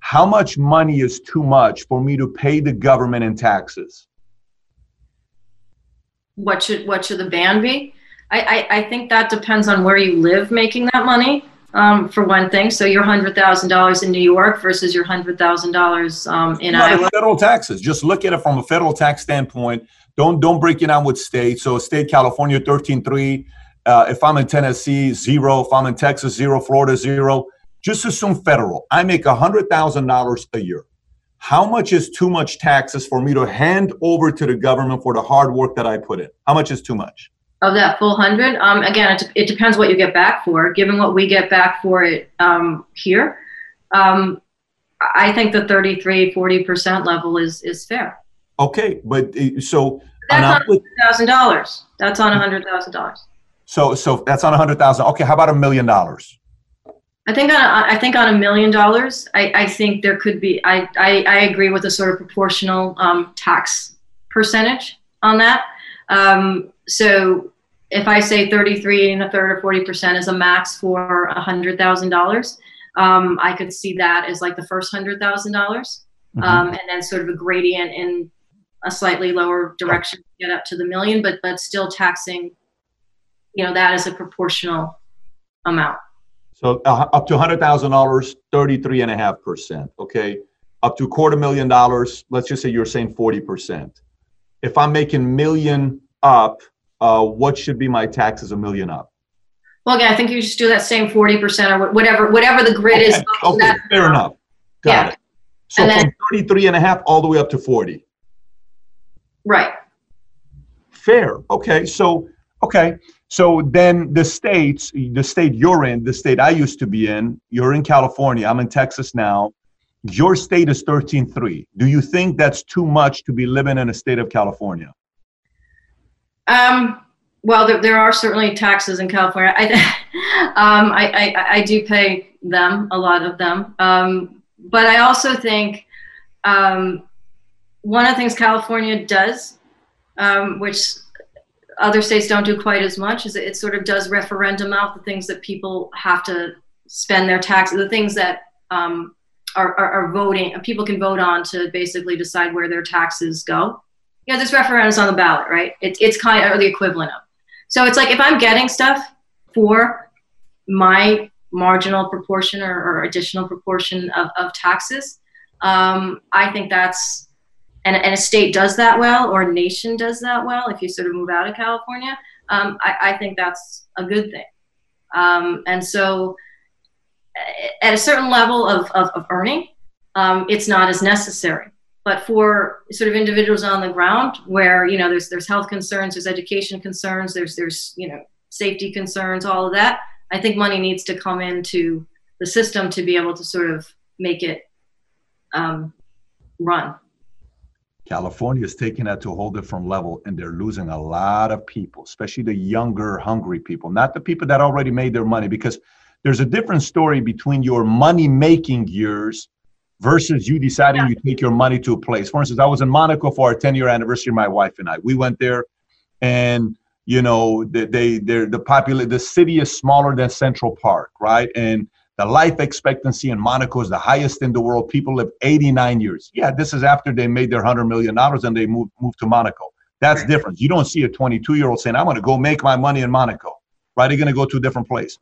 How much money is too much for me to pay the government in taxes? What should what should the ban be? I, I, I think that depends on where you live making that money um, for one thing. So your hundred thousand dollars in New York versus your hundred thousand um, dollars in Iowa. Federal taxes. Just look at it from a federal tax standpoint. Don't don't break it down with state. So state California thirteen three. Uh, if I'm in Tennessee, zero. If I'm in Texas, zero. Florida, zero. Just assume federal. I make a hundred thousand dollars a year. How much is too much taxes for me to hand over to the government for the hard work that I put in? How much is too much? of that full hundred. Um, again, it, it, depends what you get back for. Given what we get back for it um, here, um, I think the 33, 40 percent level is is fair. Okay, but uh, so that's on thousand dollars. That's on a hundred thousand dollars. So so that's on a hundred thousand. Okay, how about a million dollars? I think on a, I think on a million dollars, I, I think there could be. I, I, I agree with a sort of proportional um, tax percentage on that. Um, so if I say 33 and a third or 40% is a max for $100,000, um, I could see that as like the first $100,000 mm-hmm. um, and then sort of a gradient in a slightly lower direction to get up to the million, but, but still taxing, you know, that is a proportional amount. So uh, up to $100,000, 33.5%. Okay. Up to a quarter million dollars, let's just say you're saying 40%. If I'm making million up, uh, what should be my taxes a million up? Well, again, I think you just do that same 40% or whatever, whatever the grid okay. is. Okay, fair enough. Got yeah. it. So and from then, 33 and a half all the way up to 40. Right. Fair. Okay. So, okay. So then the states, the state you're in, the state I used to be in, you're in California, I'm in Texas now. Your state is 13.3. Do you think that's too much to be living in a state of California? Um, well, there, there are certainly taxes in California. I, um, I, I, I, do pay them, a lot of them. Um, but I also think um, one of the things California does, um, which other states don't do quite as much, is it sort of does referendum out the things that people have to spend their taxes, the things that um, are, are, are voting, people can vote on to basically decide where their taxes go know, this referendum's on the ballot, right? It's it's kind of the equivalent of. So it's like if I'm getting stuff for my marginal proportion or, or additional proportion of, of taxes, um, I think that's and, and a state does that well or a nation does that well if you sort of move out of California, um, I, I, think that's a good thing. Um, and so at a certain level of, of, of earning, um, it's not as necessary but for sort of individuals on the ground where you know there's there's health concerns there's education concerns there's there's you know safety concerns all of that i think money needs to come into the system to be able to sort of make it um, run california is taking that to a whole different level and they're losing a lot of people especially the younger hungry people not the people that already made their money because there's a different story between your money making years versus you deciding yeah. you take your money to a place. For instance, I was in Monaco for our 10 year anniversary, my wife and I. We went there and you know they, they they're the popular the city is smaller than Central Park, right? And the life expectancy in Monaco is the highest in the world. People live 89 years. Yeah, this is after they made their hundred million dollars and they moved moved to Monaco. That's different. You don't see a 22 year old saying, "I'm going to go make my money in Monaco." Right? They're going to go to a different place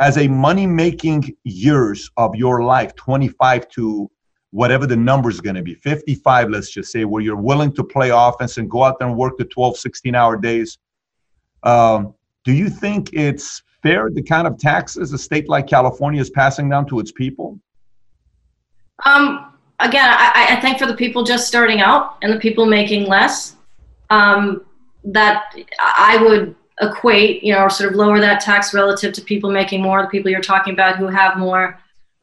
as a money making years of your life 25 to whatever the number is going to be 55 let's just say where you're willing to play offense and go out there and work the 12 16 hour days um, do you think it's fair the kind of taxes a state like california is passing down to its people um, again I, I, think for the people just starting out and the people making less um, that i would equate, you know, or sort of lower that tax relative to people making more, the people you're talking about who have more,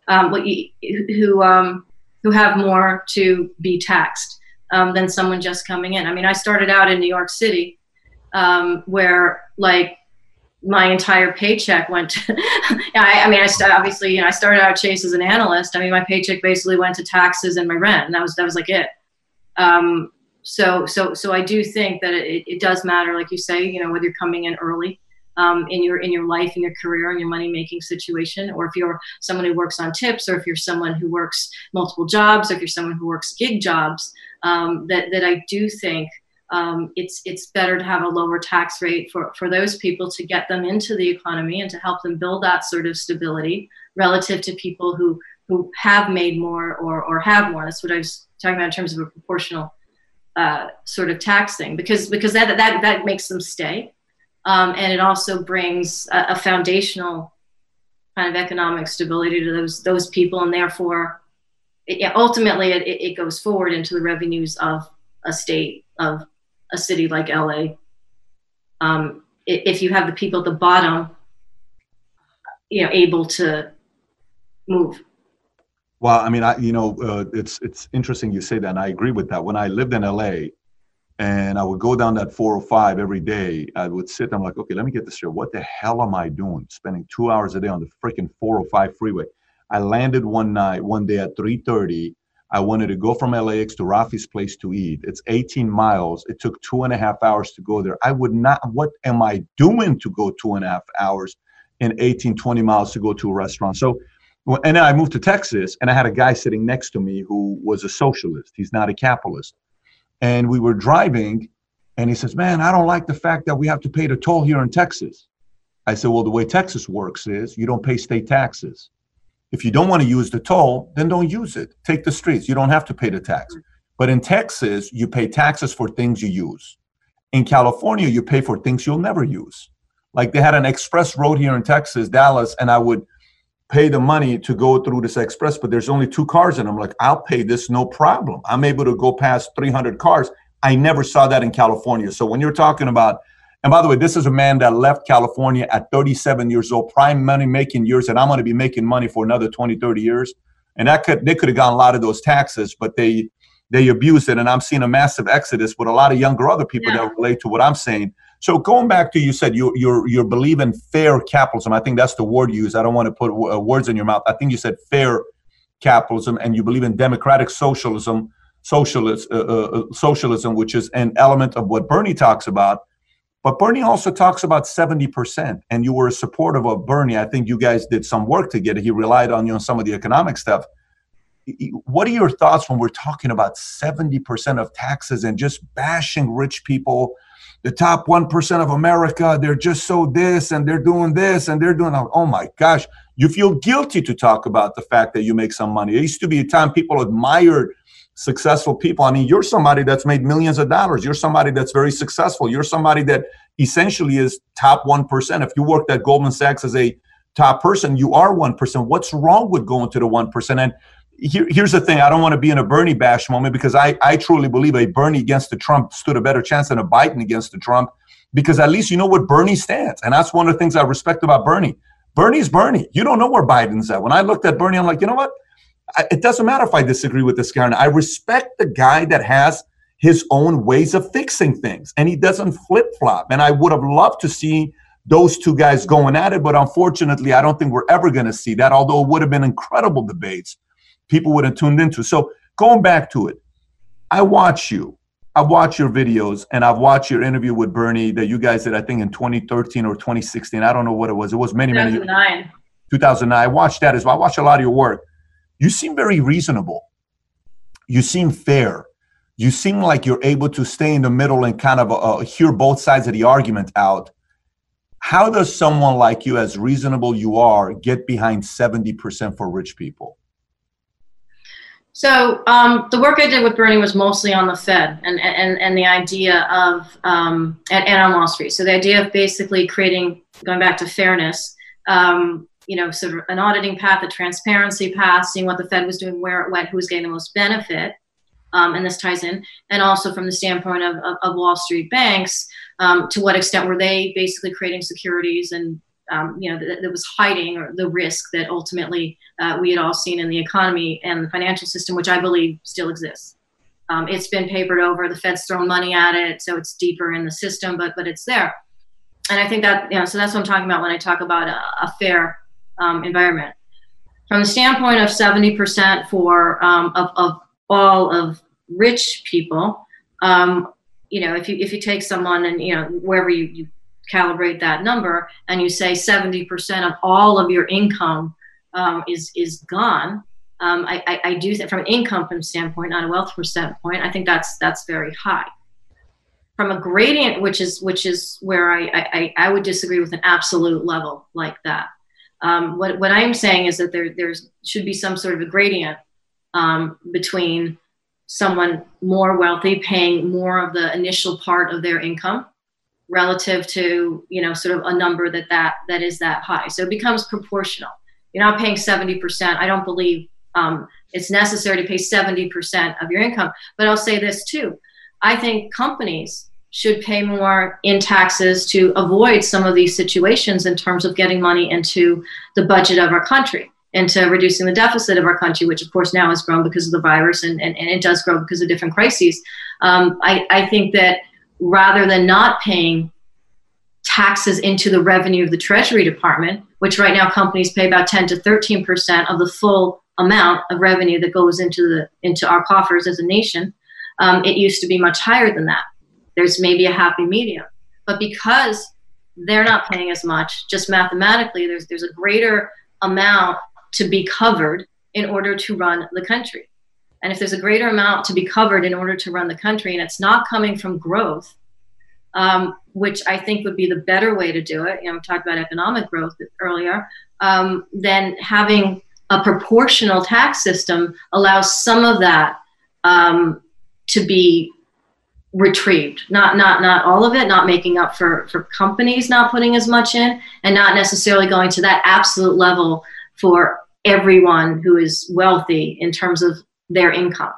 um, who um, who have more to be taxed um, than someone just coming in. I mean, I started out in New York City, um, where like my entire paycheck went. To, I, I, mean, I st- obviously, you know, I started out Chase as an analyst. I mean, my paycheck basically went to taxes and my rent, and that was that was like it. Um, so so so I do think that it, it does matter, like you say, you know, whether you're coming in early um, in your in your life, in your career, in your money making situation, or if you're someone who works on tips, or if you're someone who works multiple jobs, or if you're someone who works gig jobs, um, that that I do think um, it's it's better to have a lower tax rate for for those people to get them into the economy and to help them build that sort of stability relative to people who who have made more or or have more. That's what I was talking about in terms of a proportional uh, sort of tax thing because because that that that makes them stay, um, and it also brings a, a, foundational kind of economic stability to those those people, and therefore, it, ultimately, it, it goes forward into the revenues of a state of a city like LA. Um, if you have the people at the bottom, you know, able to move. Well, I mean, I you know, uh, it's it's interesting you say that, and I agree with that. When I lived in LA, and I would go down that 405 every day, I would sit. I'm like, okay, let me get this straight. What the hell am I doing? Spending two hours a day on the freaking 405 freeway. I landed one night, one day at 3:30. I wanted to go from LAX to Rafi's place to eat. It's 18 miles. It took two and a half hours to go there. I would not. What am I doing to go two and a half hours in 18, 20 miles to go to a restaurant? So and then I moved to Texas, and I had a guy sitting next to me who was a socialist. He's not a capitalist. And we were driving, and he says, Man, I don't like the fact that we have to pay the toll here in Texas. I said, Well, the way Texas works is you don't pay state taxes. If you don't want to use the toll, then don't use it. Take the streets. You don't have to pay the tax. Mm-hmm. But in Texas, you pay taxes for things you use. In California, you pay for things you'll never use. Like they had an express road here in Texas, Dallas, and I would pay the money to go through this express, but there's only two cars and I'm like, I'll pay this no problem. I'm able to go past 300 cars. I never saw that in California. So when you're talking about, and by the way, this is a man that left California at 37 years old, prime money making years, and I'm going to be making money for another 20, 30 years. And that could they could have gotten a lot of those taxes, but they they abused it. And I'm seeing a massive exodus with a lot of younger other people yeah. that relate to what I'm saying. So going back to you said you you you believe in fair capitalism. I think that's the word you use. I don't want to put w- uh, words in your mouth. I think you said fair capitalism, and you believe in democratic socialism, socialist uh, uh, uh, socialism, which is an element of what Bernie talks about. But Bernie also talks about seventy percent, and you were supportive of Bernie. I think you guys did some work to get it. He relied on you on some of the economic stuff. What are your thoughts when we're talking about seventy percent of taxes and just bashing rich people? the top 1% of America, they're just so this and they're doing this and they're doing, oh my gosh, you feel guilty to talk about the fact that you make some money. It used to be a time people admired successful people. I mean, you're somebody that's made millions of dollars. You're somebody that's very successful. You're somebody that essentially is top 1%. If you worked at Goldman Sachs as a top person, you are 1%. What's wrong with going to the 1%? And here, here's the thing I don't want to be in a Bernie bash moment because I, I truly believe a Bernie against the Trump stood a better chance than a Biden against the Trump because at least you know what Bernie stands. And that's one of the things I respect about Bernie. Bernie's Bernie. You don't know where Biden's at. When I looked at Bernie, I'm like, you know what? It doesn't matter if I disagree with this guy. I respect the guy that has his own ways of fixing things and he doesn't flip flop. And I would have loved to see those two guys going at it, but unfortunately, I don't think we're ever going to see that, although it would have been incredible debates people would have tuned into. So going back to it, I watch you. I watch your videos and I've watched your interview with Bernie that you guys did, I think, in 2013 or 2016. I don't know what it was. It was many, 2009. many 2009. I watched that as well. I watched a lot of your work. You seem very reasonable. You seem fair. You seem like you're able to stay in the middle and kind of uh, hear both sides of the argument out. How does someone like you, as reasonable you are, get behind 70% for rich people? So um, the work I did with Bernie was mostly on the Fed and and, and the idea of um, and, and on Wall Street. So the idea of basically creating, going back to fairness, um, you know, sort of an auditing path, a transparency path, seeing what the Fed was doing, where it went, who was getting the most benefit, um, and this ties in, and also from the standpoint of, of, of Wall Street banks, um, to what extent were they basically creating securities and um, you know, that, that, was hiding the risk that ultimately uh, we had all seen in the economy and the financial system, which I believe still exists. Um, it's been papered over. The Fed's thrown money at it, so it's deeper in the system, but but it's there. And I think that you know, so that's what I'm talking about when I talk about a, a fair um, environment. From the standpoint of 70% for um, of, of all of rich people, um, you know, if you if you take someone and you know wherever you, you calibrate that number and you say 70% of all of your income um, is is gone um, I, I, I, do think from an income standpoint not a wealth standpoint i think that's that's very high from a gradient which is which is where i i, I would disagree with an absolute level like that um, what, what i'm saying is that there there's should be some sort of a gradient um, between someone more wealthy paying more of the initial part of their income relative to you know sort of a number that that that is that high. So it becomes proportional. You're not paying 70% i don't believe um, it's necessary to pay 70% of your income. But i'll say this too. I think companies should pay more in taxes to avoid some of these situations in terms of getting money into the budget of our country into reducing the deficit of our country, which of course now has grown because of the virus and, and, and it does grow because of different crises. Um, I, I think that rather than not paying taxes into the revenue of the Treasury Department, which right now companies pay about 10 to 13 percent of the full amount of revenue that goes into the into our coffers as a nation. Um, it used to be much higher than that. There's maybe a happy medium, but because they're not paying as much, just mathematically, there's there's a greater amount to be covered in order to run the country. And if there's a greater amount to be covered in order to run the country, and it's not coming from growth, um, which I think would be the better way to do it, you know, we talked about economic growth earlier, um, then having a proportional tax system allows some of that um, to be retrieved not not not all of it not making up for for companies not putting as much in and not necessarily going to that absolute level for everyone who is wealthy in terms of their income.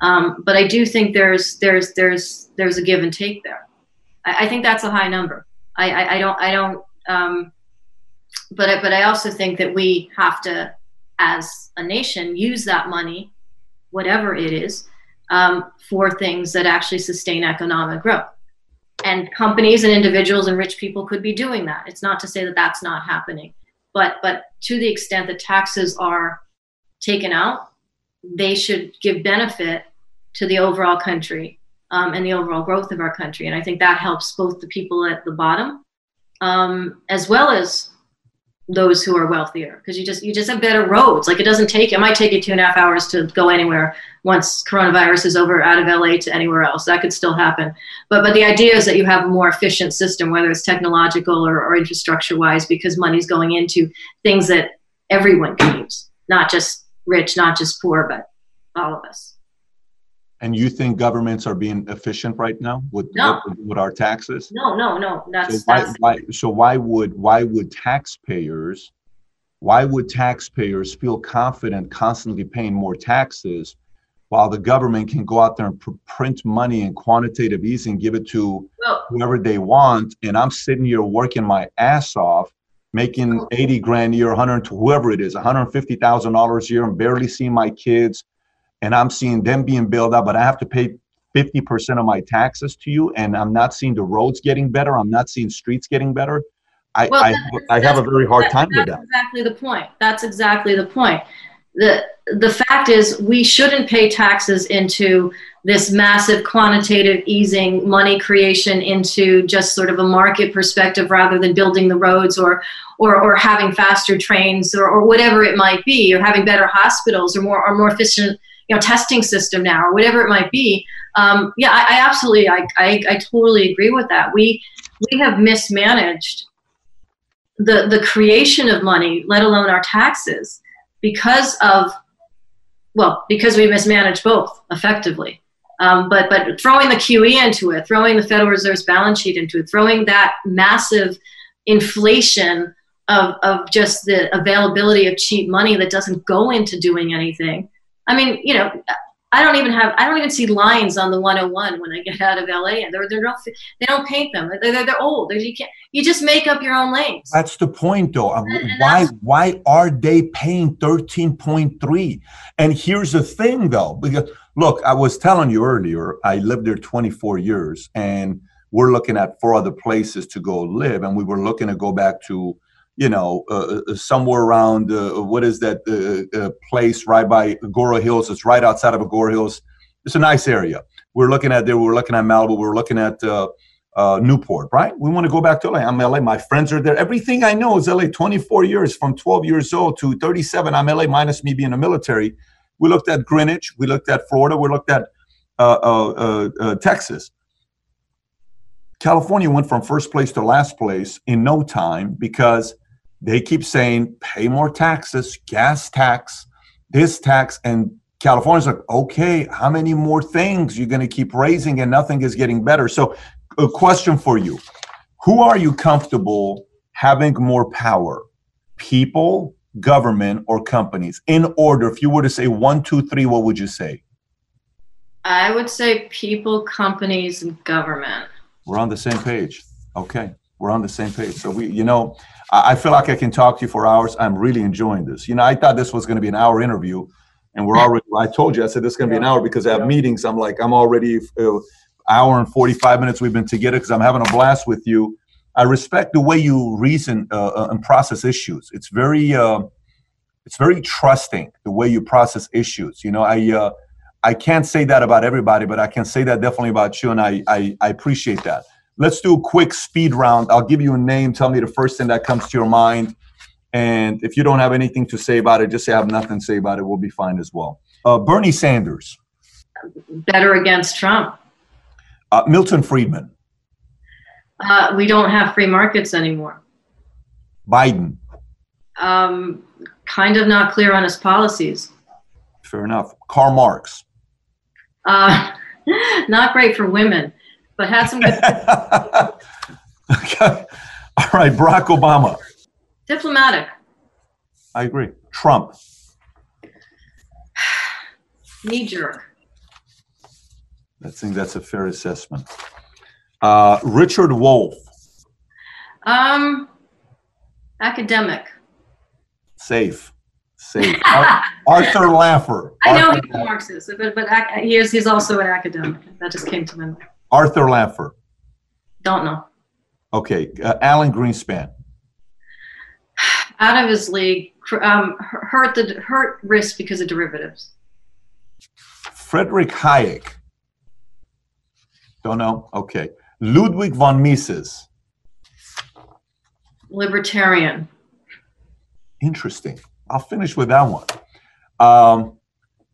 Um, but I do think there's there's there's there's a give and take there. I, I think that's a high number. I, I, I don't I don't. Um, but I, but I also think that we have to, as a nation, use that money, whatever it is, um, for things that actually sustain economic growth. And companies and individuals and rich people could be doing that. It's not to say that that's not happening, but but to the extent that taxes are taken out they should give benefit to the overall country um, and the overall growth of our country. And I think that helps both the people at the bottom um, as well as those who are wealthier because you just you just have better roads. Like it doesn't take it might take you two and a half hours to go anywhere once coronavirus is over out of la to anywhere else. That could still happen. But but the idea is that you have a more efficient system whether it's technological or, or infrastructure wise because money's going into things that everyone can use. Not just rich, not just poor, but all of us. And you think governments are being efficient right now with no. with, with, our taxes? No, no, no. That's so why, that's, why, so why would why would taxpayers why would taxpayers feel confident constantly paying more taxes while the government can go out there and pr- print money and quantitative easing, give it to well, whoever they want, and I'm sitting here working my ass off, making 80 grand a year, 100 to whoever it is, 150 thousand dollars a year, and barely seeing my kids, and I'm seeing them being bailed out, but I have to pay 50% of my taxes to you, and I'm not seeing the roads getting better, I'm not seeing streets getting better. I, well, I, I have a very hard time with that. Exactly the point. That's exactly the point the the fact is we shouldn't pay taxes into this massive quantitative easing money creation into just sort of a market perspective rather than building the roads or or, or having faster trains or, or whatever it might be or having better hospitals or more or more efficient you know testing system now or whatever it might be um, yeah I, I absolutely I, I, I totally agree with that we we have mismanaged the the creation of money let alone our taxes because of well because we mismanaged both effectively um, but but throwing the QE into it, throwing the Federal Reserve's balance sheet into it, throwing that massive inflation of of just the availability of cheap money that doesn't go into doing anything. I mean, you know, I don't even have I don't even see lines on the 101 when I get out of LA and they're they're not they don't paint them they're they're, they're old you can't you just make up your own lanes. That's the point though. Um, why why are they paying 13.3? And here's the thing though because look I was telling you earlier I lived there 24 years and we're looking at four other places to go live and we were looking to go back to you know, uh, uh, somewhere around uh, what is that uh, uh, place right by Agoura Hills? It's right outside of Agoura Hills. It's a nice area. We're looking at there. We're looking at Malibu. We're looking at uh, Newport. Right? We want to go back to LA. I'm LA. My friends are there. Everything I know is LA. 24 years, from 12 years old to 37. I'm LA, minus me being in the military. We looked at Greenwich. We looked at Florida. We looked at Texas. California went from first place to last place in no time because they keep saying pay more taxes, gas tax, this tax, and California's like, okay, how many more things you're going to keep raising and nothing is getting better? So, a question for you Who are you comfortable having more power? People, government, or companies? In order, if you were to say one, two, three, what would you say? I would say people, companies, and government. We're on the same page. Okay. We're on the same page. So we, you know, I feel like I can talk to you for hours. I'm really enjoying this. You know, I thought this was going to be an hour interview, and we're already. I told you, I said this is going to be an hour because I have meetings. I'm like, I'm already uh, hour and 45 minutes we've been together because I'm having a blast with you. I respect the way you reason uh, uh, and process issues. It's very, uh, it's very trusting the way you process issues. You know, I, uh, I can't say that about everybody, but I can say that definitely about you, and I, I, I appreciate that. Let's do a quick speed round. I'll give you a name. Tell me the first thing that comes to your mind. And if you don't have anything to say about it, just say I have nothing to say about it. We'll be fine as well. Uh, Bernie Sanders. Better against Trump. Uh, Milton Friedman. Uh, we don't have free markets anymore. Biden. Um, kind of not clear on his policies. Fair enough. Karl Marx. Uh, not great for women but had some good. okay. All right, Barack Obama. Diplomatic. I agree. Trump. Knee jerk. I think that's a fair assessment. Uh, Richard Wolff. Um, academic. Safe. Safe. Arthur Laffer. I know he's a Marxist, but, but he is, he's also an academic. That just came to mind. Arthur Laffer. Don't know. Okay, uh, Alan Greenspan. Out of his league, um, hurt the hurt risk because of derivatives. Frederick Hayek. Don't know. Okay, Ludwig von Mises. Libertarian. Interesting. I'll finish with that one. Um,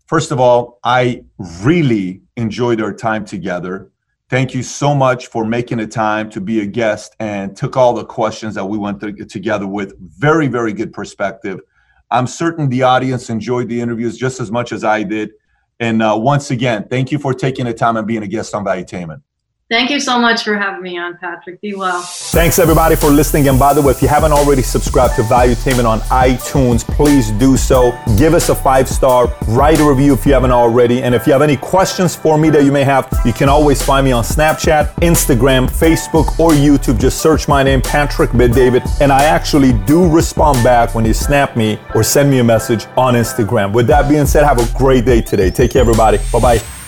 first of all, I really enjoyed our time together. Thank you so much for making the time to be a guest and took all the questions that we went through together with. Very, very good perspective. I'm certain the audience enjoyed the interviews just as much as I did. And uh, once again, thank you for taking the time and being a guest on Valuetainment. Thank you so much for having me on, Patrick. Be well. Thanks everybody for listening. And by the way, if you haven't already subscribed to Value Valuetainment on iTunes, please do so. Give us a five star, write a review if you haven't already. And if you have any questions for me that you may have, you can always find me on Snapchat, Instagram, Facebook, or YouTube. Just search my name, Patrick Bet-David. And I actually do respond back when you snap me or send me a message on Instagram. With that being said, have a great day today. Take care, everybody. Bye bye.